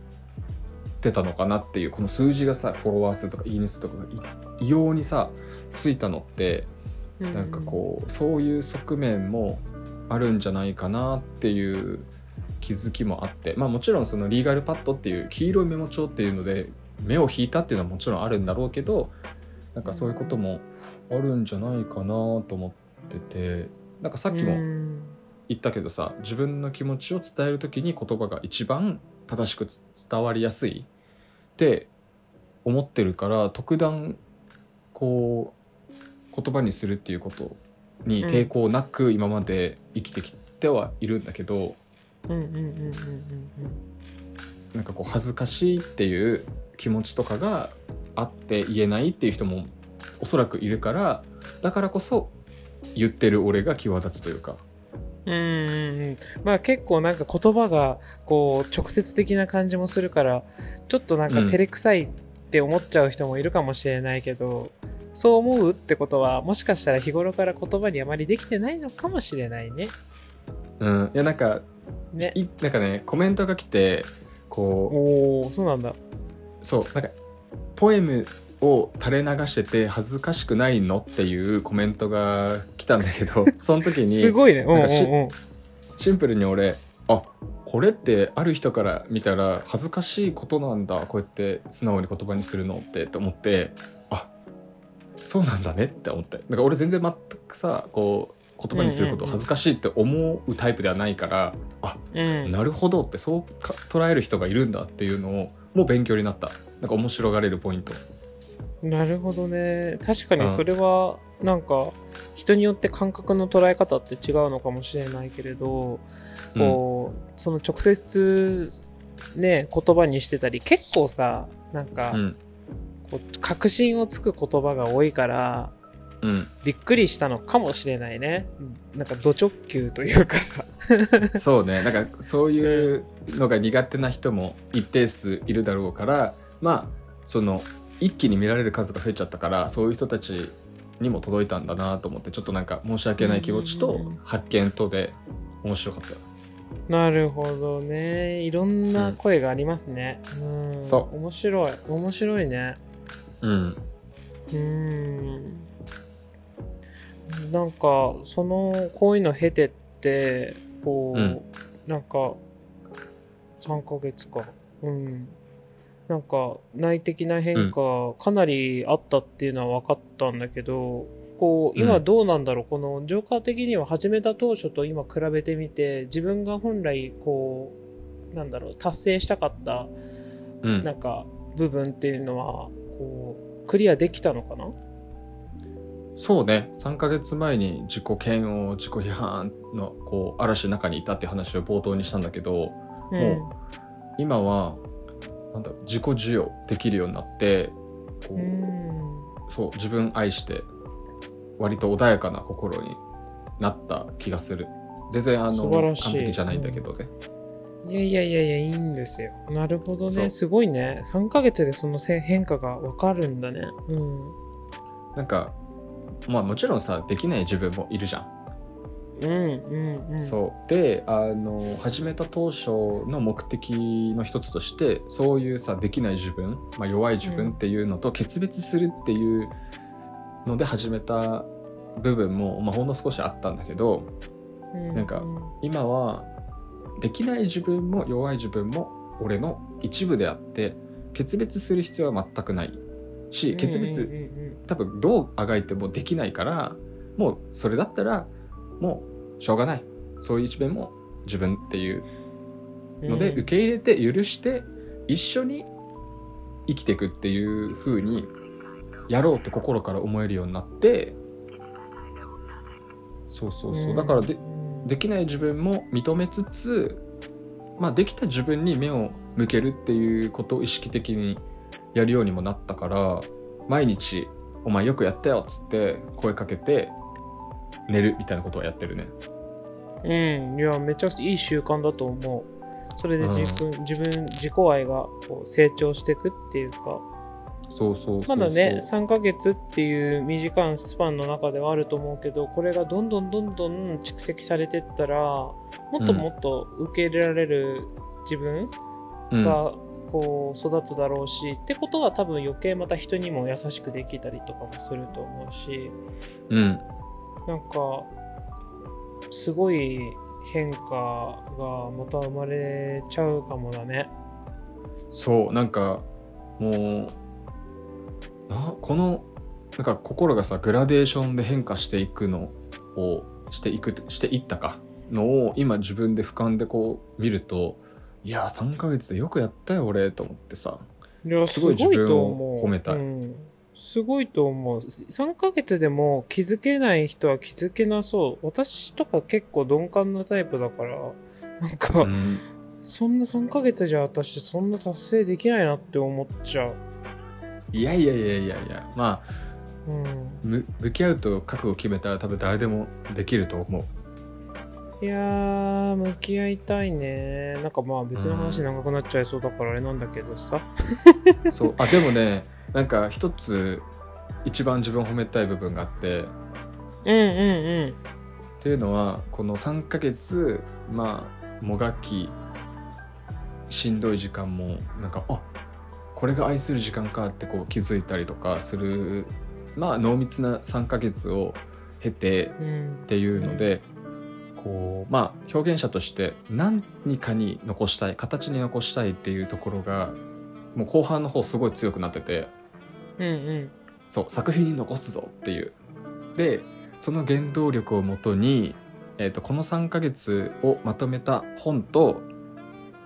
てたのかなっていうこの数字がさフォロワー数とかいいね数とかがい異様にさついたのってなんかこうそういう側面もあるんじゃないかなっていう気づきもあってまあもちろんそのリーガルパッドっていう黄色いメモ帳っていうので目を引いたっていうのはもちろんあるんだろうけどなんかそういうこともあるんじゃないかなと思っててなんかさっきもうん。言ったけどさ自分の気持ちを伝える時に言葉が一番正しくつ伝わりやすいって思ってるから特段こう言葉にするっていうことに抵抗なく今まで生きてきてはいるんだけど、なんかこう恥ずかしいっていう気持ちとかがあって言えないっていう人もおそらくいるからだからこそ言ってる俺が際立つというか。うんうんうんまあ結構なんか言葉がこう直接的な感じもするからちょっとなんか照れくさいって思っちゃう人もいるかもしれないけど、そう思うってことはもしかしたら日頃から言葉にあまりできてないのかもしれないね。うん、いやなんかね。いなんかねコメントが来てこおおそうなんだ。うそうなんかポエムを垂れ流してて恥ずかしくないのっていうコメントが来たんだけど その時にすごいね。うんうん。シンプルに俺あこれってある人から見たら恥ずかしいことなんだこうやって素直に言葉にするのってと思ってあそうなんだねって思ってだから俺全然全くさこう言葉にすることを恥ずかしいって思うタイプではないから、あうん。なるほどってそうか捉える人がいるんだっていうのをもう勉強になった。なんか面白がれるポイント。なるほどね。確かにそれは、なんか、人によって感覚の捉え方って違うのかもしれないけれど、こう、その直接、ね、言葉にしてたり、結構さ、なんか、うん。こう確信をつく言葉が多いから、うんびっくりしたのかもしれないね。なんか、ド直球というかさ。そうねなんかそういうのが苦手な人も一定数いるだろうからまあその一気に見られる数が増えちゃったからそういう人たちにも届いたんだなと思ってちょっとなんか申し訳ない気持ちとうんうんうん発見とで面白かったよなるほどね。いろんな声がありますね。うん。そう面白い。面白いね。うんうーん。なんか、その、こういうの経てって、こう、うん。なんか、3ヶ月か。うん。なんか、内的な変化、かなりあったっていうのは分かったんだけど、こう、今うん。どうなんだろう、この、ジョーカー的には始めた当初と今比べてみて、自分が本来、こう、なんだろう、達成したかった、うん。なんか、部分っていうのは、こう、クリアできたのかな？そうね3ヶ月前に自己嫌悪自己批判のこう嵐の中にいたっていう話を冒頭にしたんだけども今はなんだろう自己授与できるようになってこう、うん。そう自分愛して割と穏やかな心になった気がする全然あの完璧じゃないんだけどね、いやいやいやいや、いいんですよ。なるほどね。すごいね。3ヶ月でそのせ変化がわかるんだね。うん。なんかまあもちろんさできない自分もいるじゃん、うんうんうん。そうであの始めた当初の目的の一つとしてそういうさできない自分、まあ、弱い自分っていうのと決別するっていうので始めた部分も、まあ、ほんの少しあったんだけどうん。なんかう今はできない自分も弱い自分も俺の一部であって決別する必要は全くないし決別、多分どうあがいてもできないからもうそれだったらもうしょうがない。そういう一面も自分っていううん。ので、受け入れて許して一緒に生きていくっていう風にやろうって心から思えるようになってそうそうそう。だからでうんできない自分も認めつつ、まあ、できた自分に目を向けるっていうことを意識的にやるようにもなったから毎日「お前よくやったよ」っつって声かけて寝るみたいなことをやってるね。うん。いや、めちゃくちゃいい習慣だと思う。それで自分、自分、自己愛がこう成長していくっていうか、そうそうまだね、3ヶ月っていう短いスパンの中ではあると思うけど、これがどんどんどんどん蓄積されてったら、もっともっと受け入れられる自分うんがこう育つだろうし、ってことは多分余計また人にも優しくできたりとかもすると思うし、うんなんか、すごい変化がまた生まれちゃうかもだね。そうなんかもうなこのなんか心がさグラデーションで変化していくのをしていくしていったかのを今自分で俯瞰でこう見るといや3ヶ月でよくやったよ俺と思ってさいや、すごい自分を。褒めたいうんすごいと思う。3ヶ月でも気づけない人は気づけなそう。私とか結構鈍感なタイプだから、なんか、うん そんな3ヶ月じゃ私そんな達成できないなって思っちゃう。いやいやいやいやいやまあうん。む向き合うと覚悟を決めたら多分誰でもできると思ういやー、向き合いたいね。なんかまあ別の話長くなっちゃいそうだからあれなんだけどさ。そうあでもねなんか一つ一番自分を褒めたい部分があってうんうんっていうのはこの3ヶ月まあもがきしんどい時間もなんかあこれが愛する時間かってこう気づいたりとかするまあ濃密な3ヶ月を経てうん。うんっていうので、こうまあ表現者として何かに残したい形に残したいっていうところがもう後半の方すごい強くなっててうんうん。そう作品に残すぞっていう。でその原動力をもとに、えー、とこの3ヶ月をまとめた本と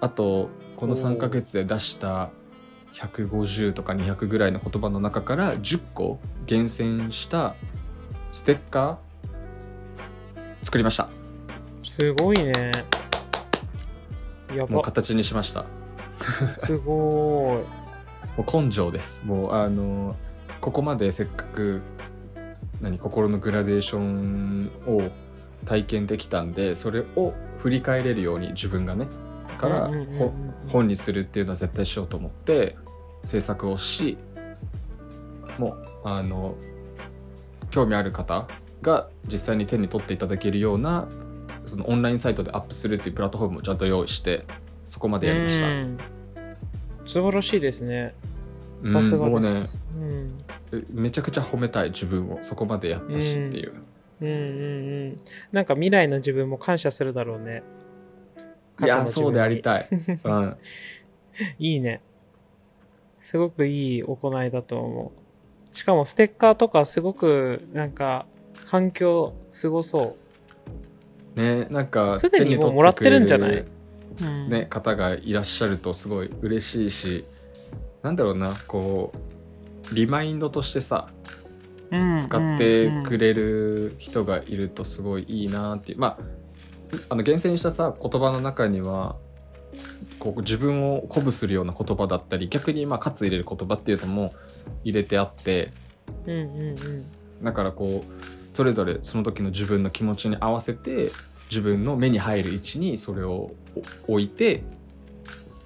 あとこの3ヶ月で出した150とか200ぐらいの言葉の中から10個厳選したステッカー作りましたすごいね。やば。もう形にしましたすごい。もう根性ですもうあのここまでせっかく何心のグラデーションを体験できたんでそれを振り返れるように自分がねからうんうんうんうんほ本にするっていうのは絶対しようと思って制作をしもうあの興味ある方が実際に手に取っていただけるようなそのオンラインサイトでアップするっていうプラットフォームをちゃんと用意してそこまでやりました。うん素晴らしいですね。うんさすがです。うんめちゃくちゃ褒めたい自分をそこまでやったしっていう、うんうんうん。なんか未来の自分も感謝するだろうね。いやそうでありたい うん、いいね。すごくいい行いだと思う。しかもステッカーとかすごくなんか反響すごそねなんかう。すでにもうもらってるんじゃない？うん。ね、方がいらっしゃるとすごい嬉しいしなんだろうなこうリマインドとしてさうん使ってくれる人がいるとすごいいいなっていう。まああの厳選したさ言葉の中にはこう自分を鼓舞するような言葉だったり逆にまあ喝入れる言葉っていうのも入れてあってうんうんうん。だからこうそれぞれその時の自分の気持ちに合わせて自分の目に入る位置にそれをお置いて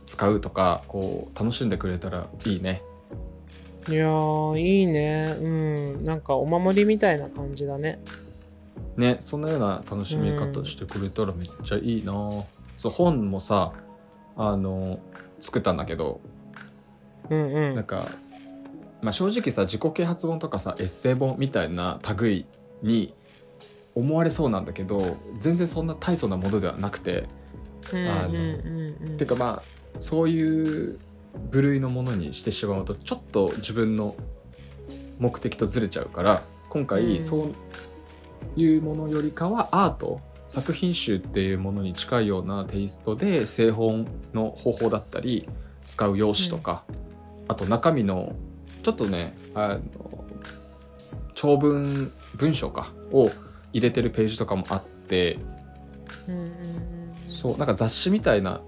使うとかこう楽しんでくれたらいいね。いやーいいね。うん。なんかお守りみたいな感じだね。ねそんなような楽しみ方してくれたらめっちゃいいな、そう本もさあの作ったんだけどうんうん。なんか、まあ、正直さ自己啓発本とかさエッセイ本みたいな類に思われそうなんだけど全然そんな大層なものではなくてあのうんうんうんうん。ていうかまあそういう部類のものにしてしまうとちょっと自分の目的とずれちゃうから今う回ん。そういうものよりかはアート作品集っていうものに近いようなテイストで製本の方法だったり使う用紙とか、あと中身のちょっとねあの長文文章かを入れてるページとかもあってそうなんか雑誌みたいな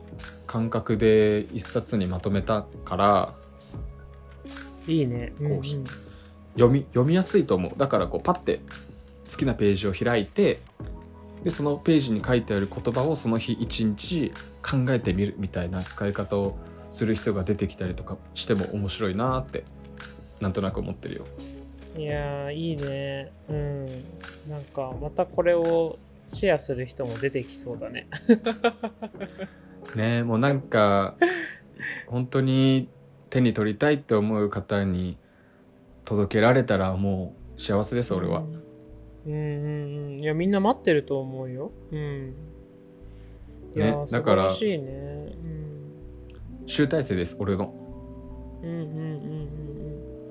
感覚で一冊にまとめたからいいね。うんうん。こう読み読みやすいと思う。だからこうパッて好きなページを開いてでそのページに書いてある言葉をその日一日考えてみるみたいな使い方をする人が出てきたりとかしても面白いなってなんとなく思ってるよ。いやーいいね。うん。なんかまたこれをシェアする人も出てきそうだね。ねもうなんか本当に手に取りたいって思う方に届けられたらもう幸せです俺は。うん。うんうんうん。いやみんな待ってると思うよ。うん。ねだから晴らしいね。うん。集大成です俺の。うんうんうんうんうん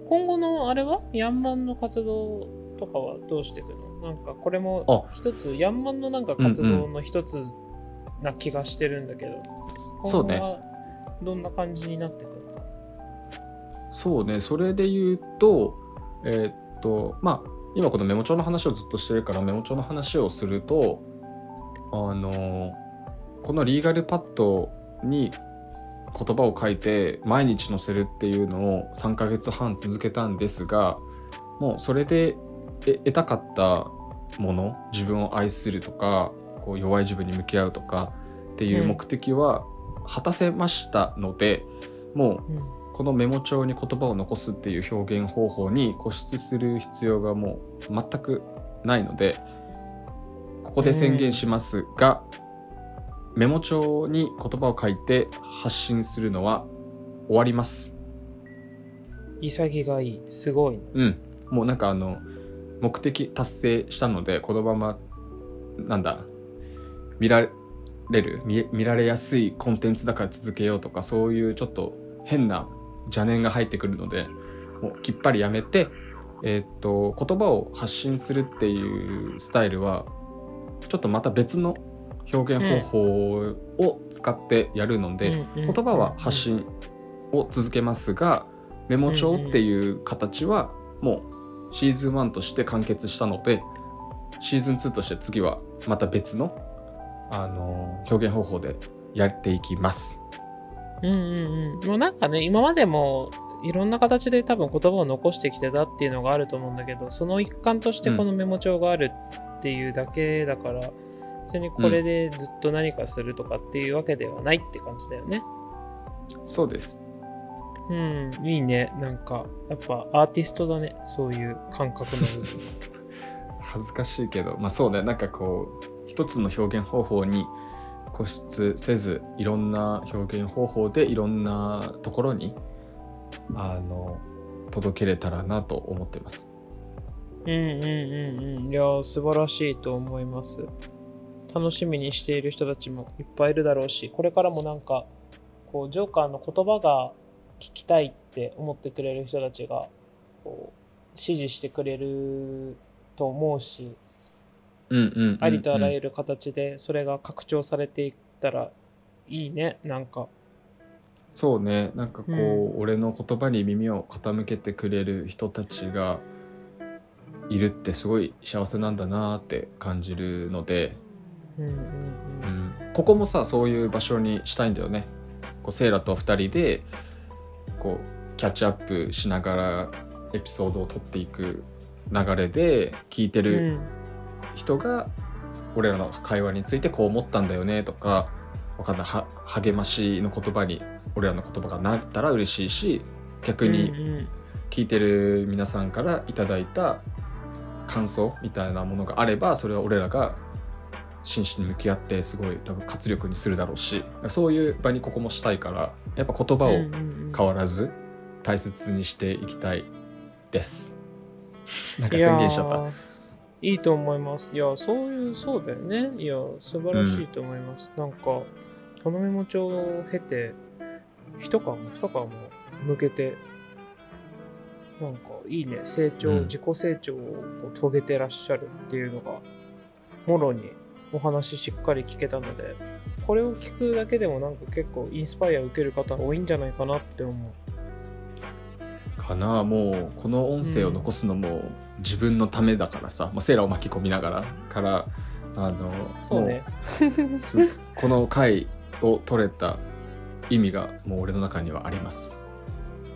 今後のあれは？ヤンマンの活動とかはどうしていくの？なんかこれもあ。一つヤンマンのなんか活動の一つな気がしてるんだけど、そうね。どんな感じになってくるか。そうね。それで言うとえーっとまあ今このメモ帳の話をずっとしてるからメモ帳の話をするとあのこのリーガルパッドに言葉を書いて毎日載せるっていうのを3ヶ月半続けたんですがもうそれで得たかったもの自分を愛するとかこう弱い自分に向き合うとかっていう目的は果たせましたので、もうこのメモ帳に言葉を残すっていう表現方法に固執する必要がもう全くないのでここで宣言しますが、メモ帳に言葉を書いて発信するのは終わります。潔がいいすごい。うん。もうなんかあの目的達成したのでこのままなんだ見られる見見られやすいコンテンツだから続けようとかそういうちょっと変な邪念が入ってくるのでもうきっぱりやめてえーっと言葉を発信するっていうスタイルはちょっとまた別の表現方法を使ってやるので、うんうん言葉は発信を続けますがメモ帳っていう形はもうシーズン1として完結したのでシーズン2として次はまた別のあの表現方法でやっていきます。うんうんうん。もうなんかね、今までもいろんな形で多分言葉を残してきてたっていうのがあると思うんだけど、その一環としてこのメモ帳があるっていうだけだから、それにこれでずっと何かするとかっていうわけではないって感じだよね。そうです。うん、いいね。なんか、やっぱアーティストだね。そういう感覚の部分。恥ずかしいけどまあそうねなんかこう一つの表現方法に固執せずいろんな表現方法でいろんなところにあの届けれたらなと思ってます。うんうんうんうん。いやー、素晴らしいと思います。楽しみにしている人たちもいっぱいいるだろうし、これからもなんか、こう、ジョーカーの言葉が聞きたいって思ってくれる人たちが、こう、支持してくれると思うし、ありとあらゆる形でそれが拡張されていったらいいね、なんか。そうね。なんかこう、う俺の言葉に耳を傾けてくれる人たちがいるってすごい幸せなんだなって感じるので、うんうんううん。ん、ここもさそういう場所にしたいんだよね。こうセイラと2人でこうキャッチアップしながらエピソードを撮っていく流れで聞いてるうん人が俺らの会話についてこう思ったんだよねとかわかんないは励ましの言葉に俺らの言葉がなったら嬉しいし逆に聞いてる皆さんからいただいた感想みたいなものがあればそれは俺らが真摯に向き合ってすごい多分活力にするだろうしそういう場にここもしたいからやっぱ言葉をうんうんうん変わらず大切にしていきたいです。なんかいや宣言しちゃった。ーいいと思います。いや、そういう、そうだよね。いや、素晴らしいと思います。なんか、このメモ帳を経て、一皮も二皮も向けて、なんかいいね、成長、うん自己成長を遂げてらっしゃるっていうのが、もろにお話しっかり聞けたので、これを聞くだけでもなんか結構インスパイアを受ける方多いんじゃないかなって思う。かなもうこの音声を残すのも自分のためだからさ、まあ、セーラを巻き込みながらからあのそうね。この回を取れた意味がもう俺の中にはあります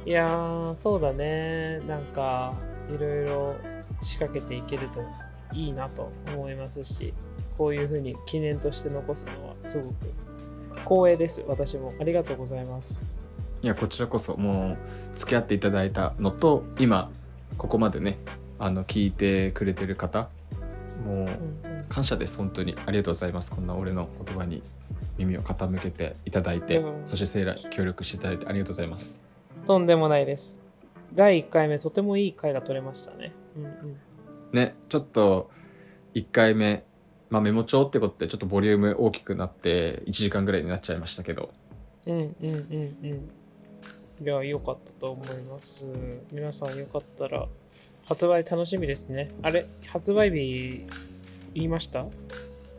いやー、そうだね。なんか、いろいろ仕掛けていけるといいなと思いますし、こういうふうに記念として残すのはすごく光栄です。私も。ありがとうございます。いやこちらこそもう付き合っていただいたのと今ここまでねあの聞いてくれてる方もう感謝です本当にありがとうございますこんな俺の言葉に耳を傾けていただいて、うんそしてセーラ協力していただいてありがとうございますとんでもないです。第1回目、とてもいい回が取れましたね。うんうん。ねちょっと1回目、まあ、メモ帳ってことでちょっとボリューム大きくなって1時間ぐらいになっちゃいましたけどうんうんうんうん。いや、良かったと思います。皆さんよかったら、発売楽しみですね。あれ、発売日言いました？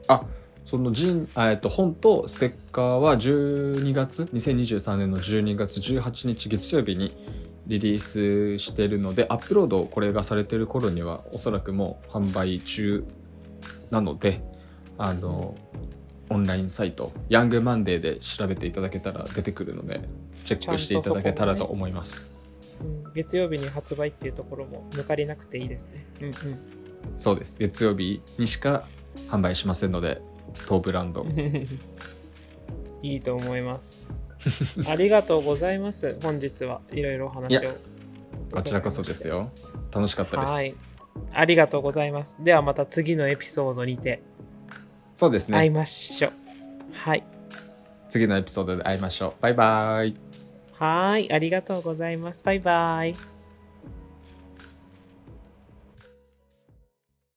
あそのジンあえっと本とステッカーは12月2023年の12月18日月曜日にリリースしてるのでアップロードこれがされてる頃にはおそらくもう販売中なのであのオンラインサイトヤングマンデーで調べていただけたら出てくるのでチェックしていただけたらと思います、うん、月曜日に発売っていうところも抜かりなくていいですね。うんそうです月曜日にしか販売しませんので当ブランドうん。いいと思います。ありがとうございます。本日はいろいろお話を。こちらこそです。よ楽しかったです、はい。ありがとうございます。ではまた次のエピソードにてそうですね会いましょう。はい。次のエピソードで会いましょう。バイバイ。はい。ありがとうございます。バイバイ。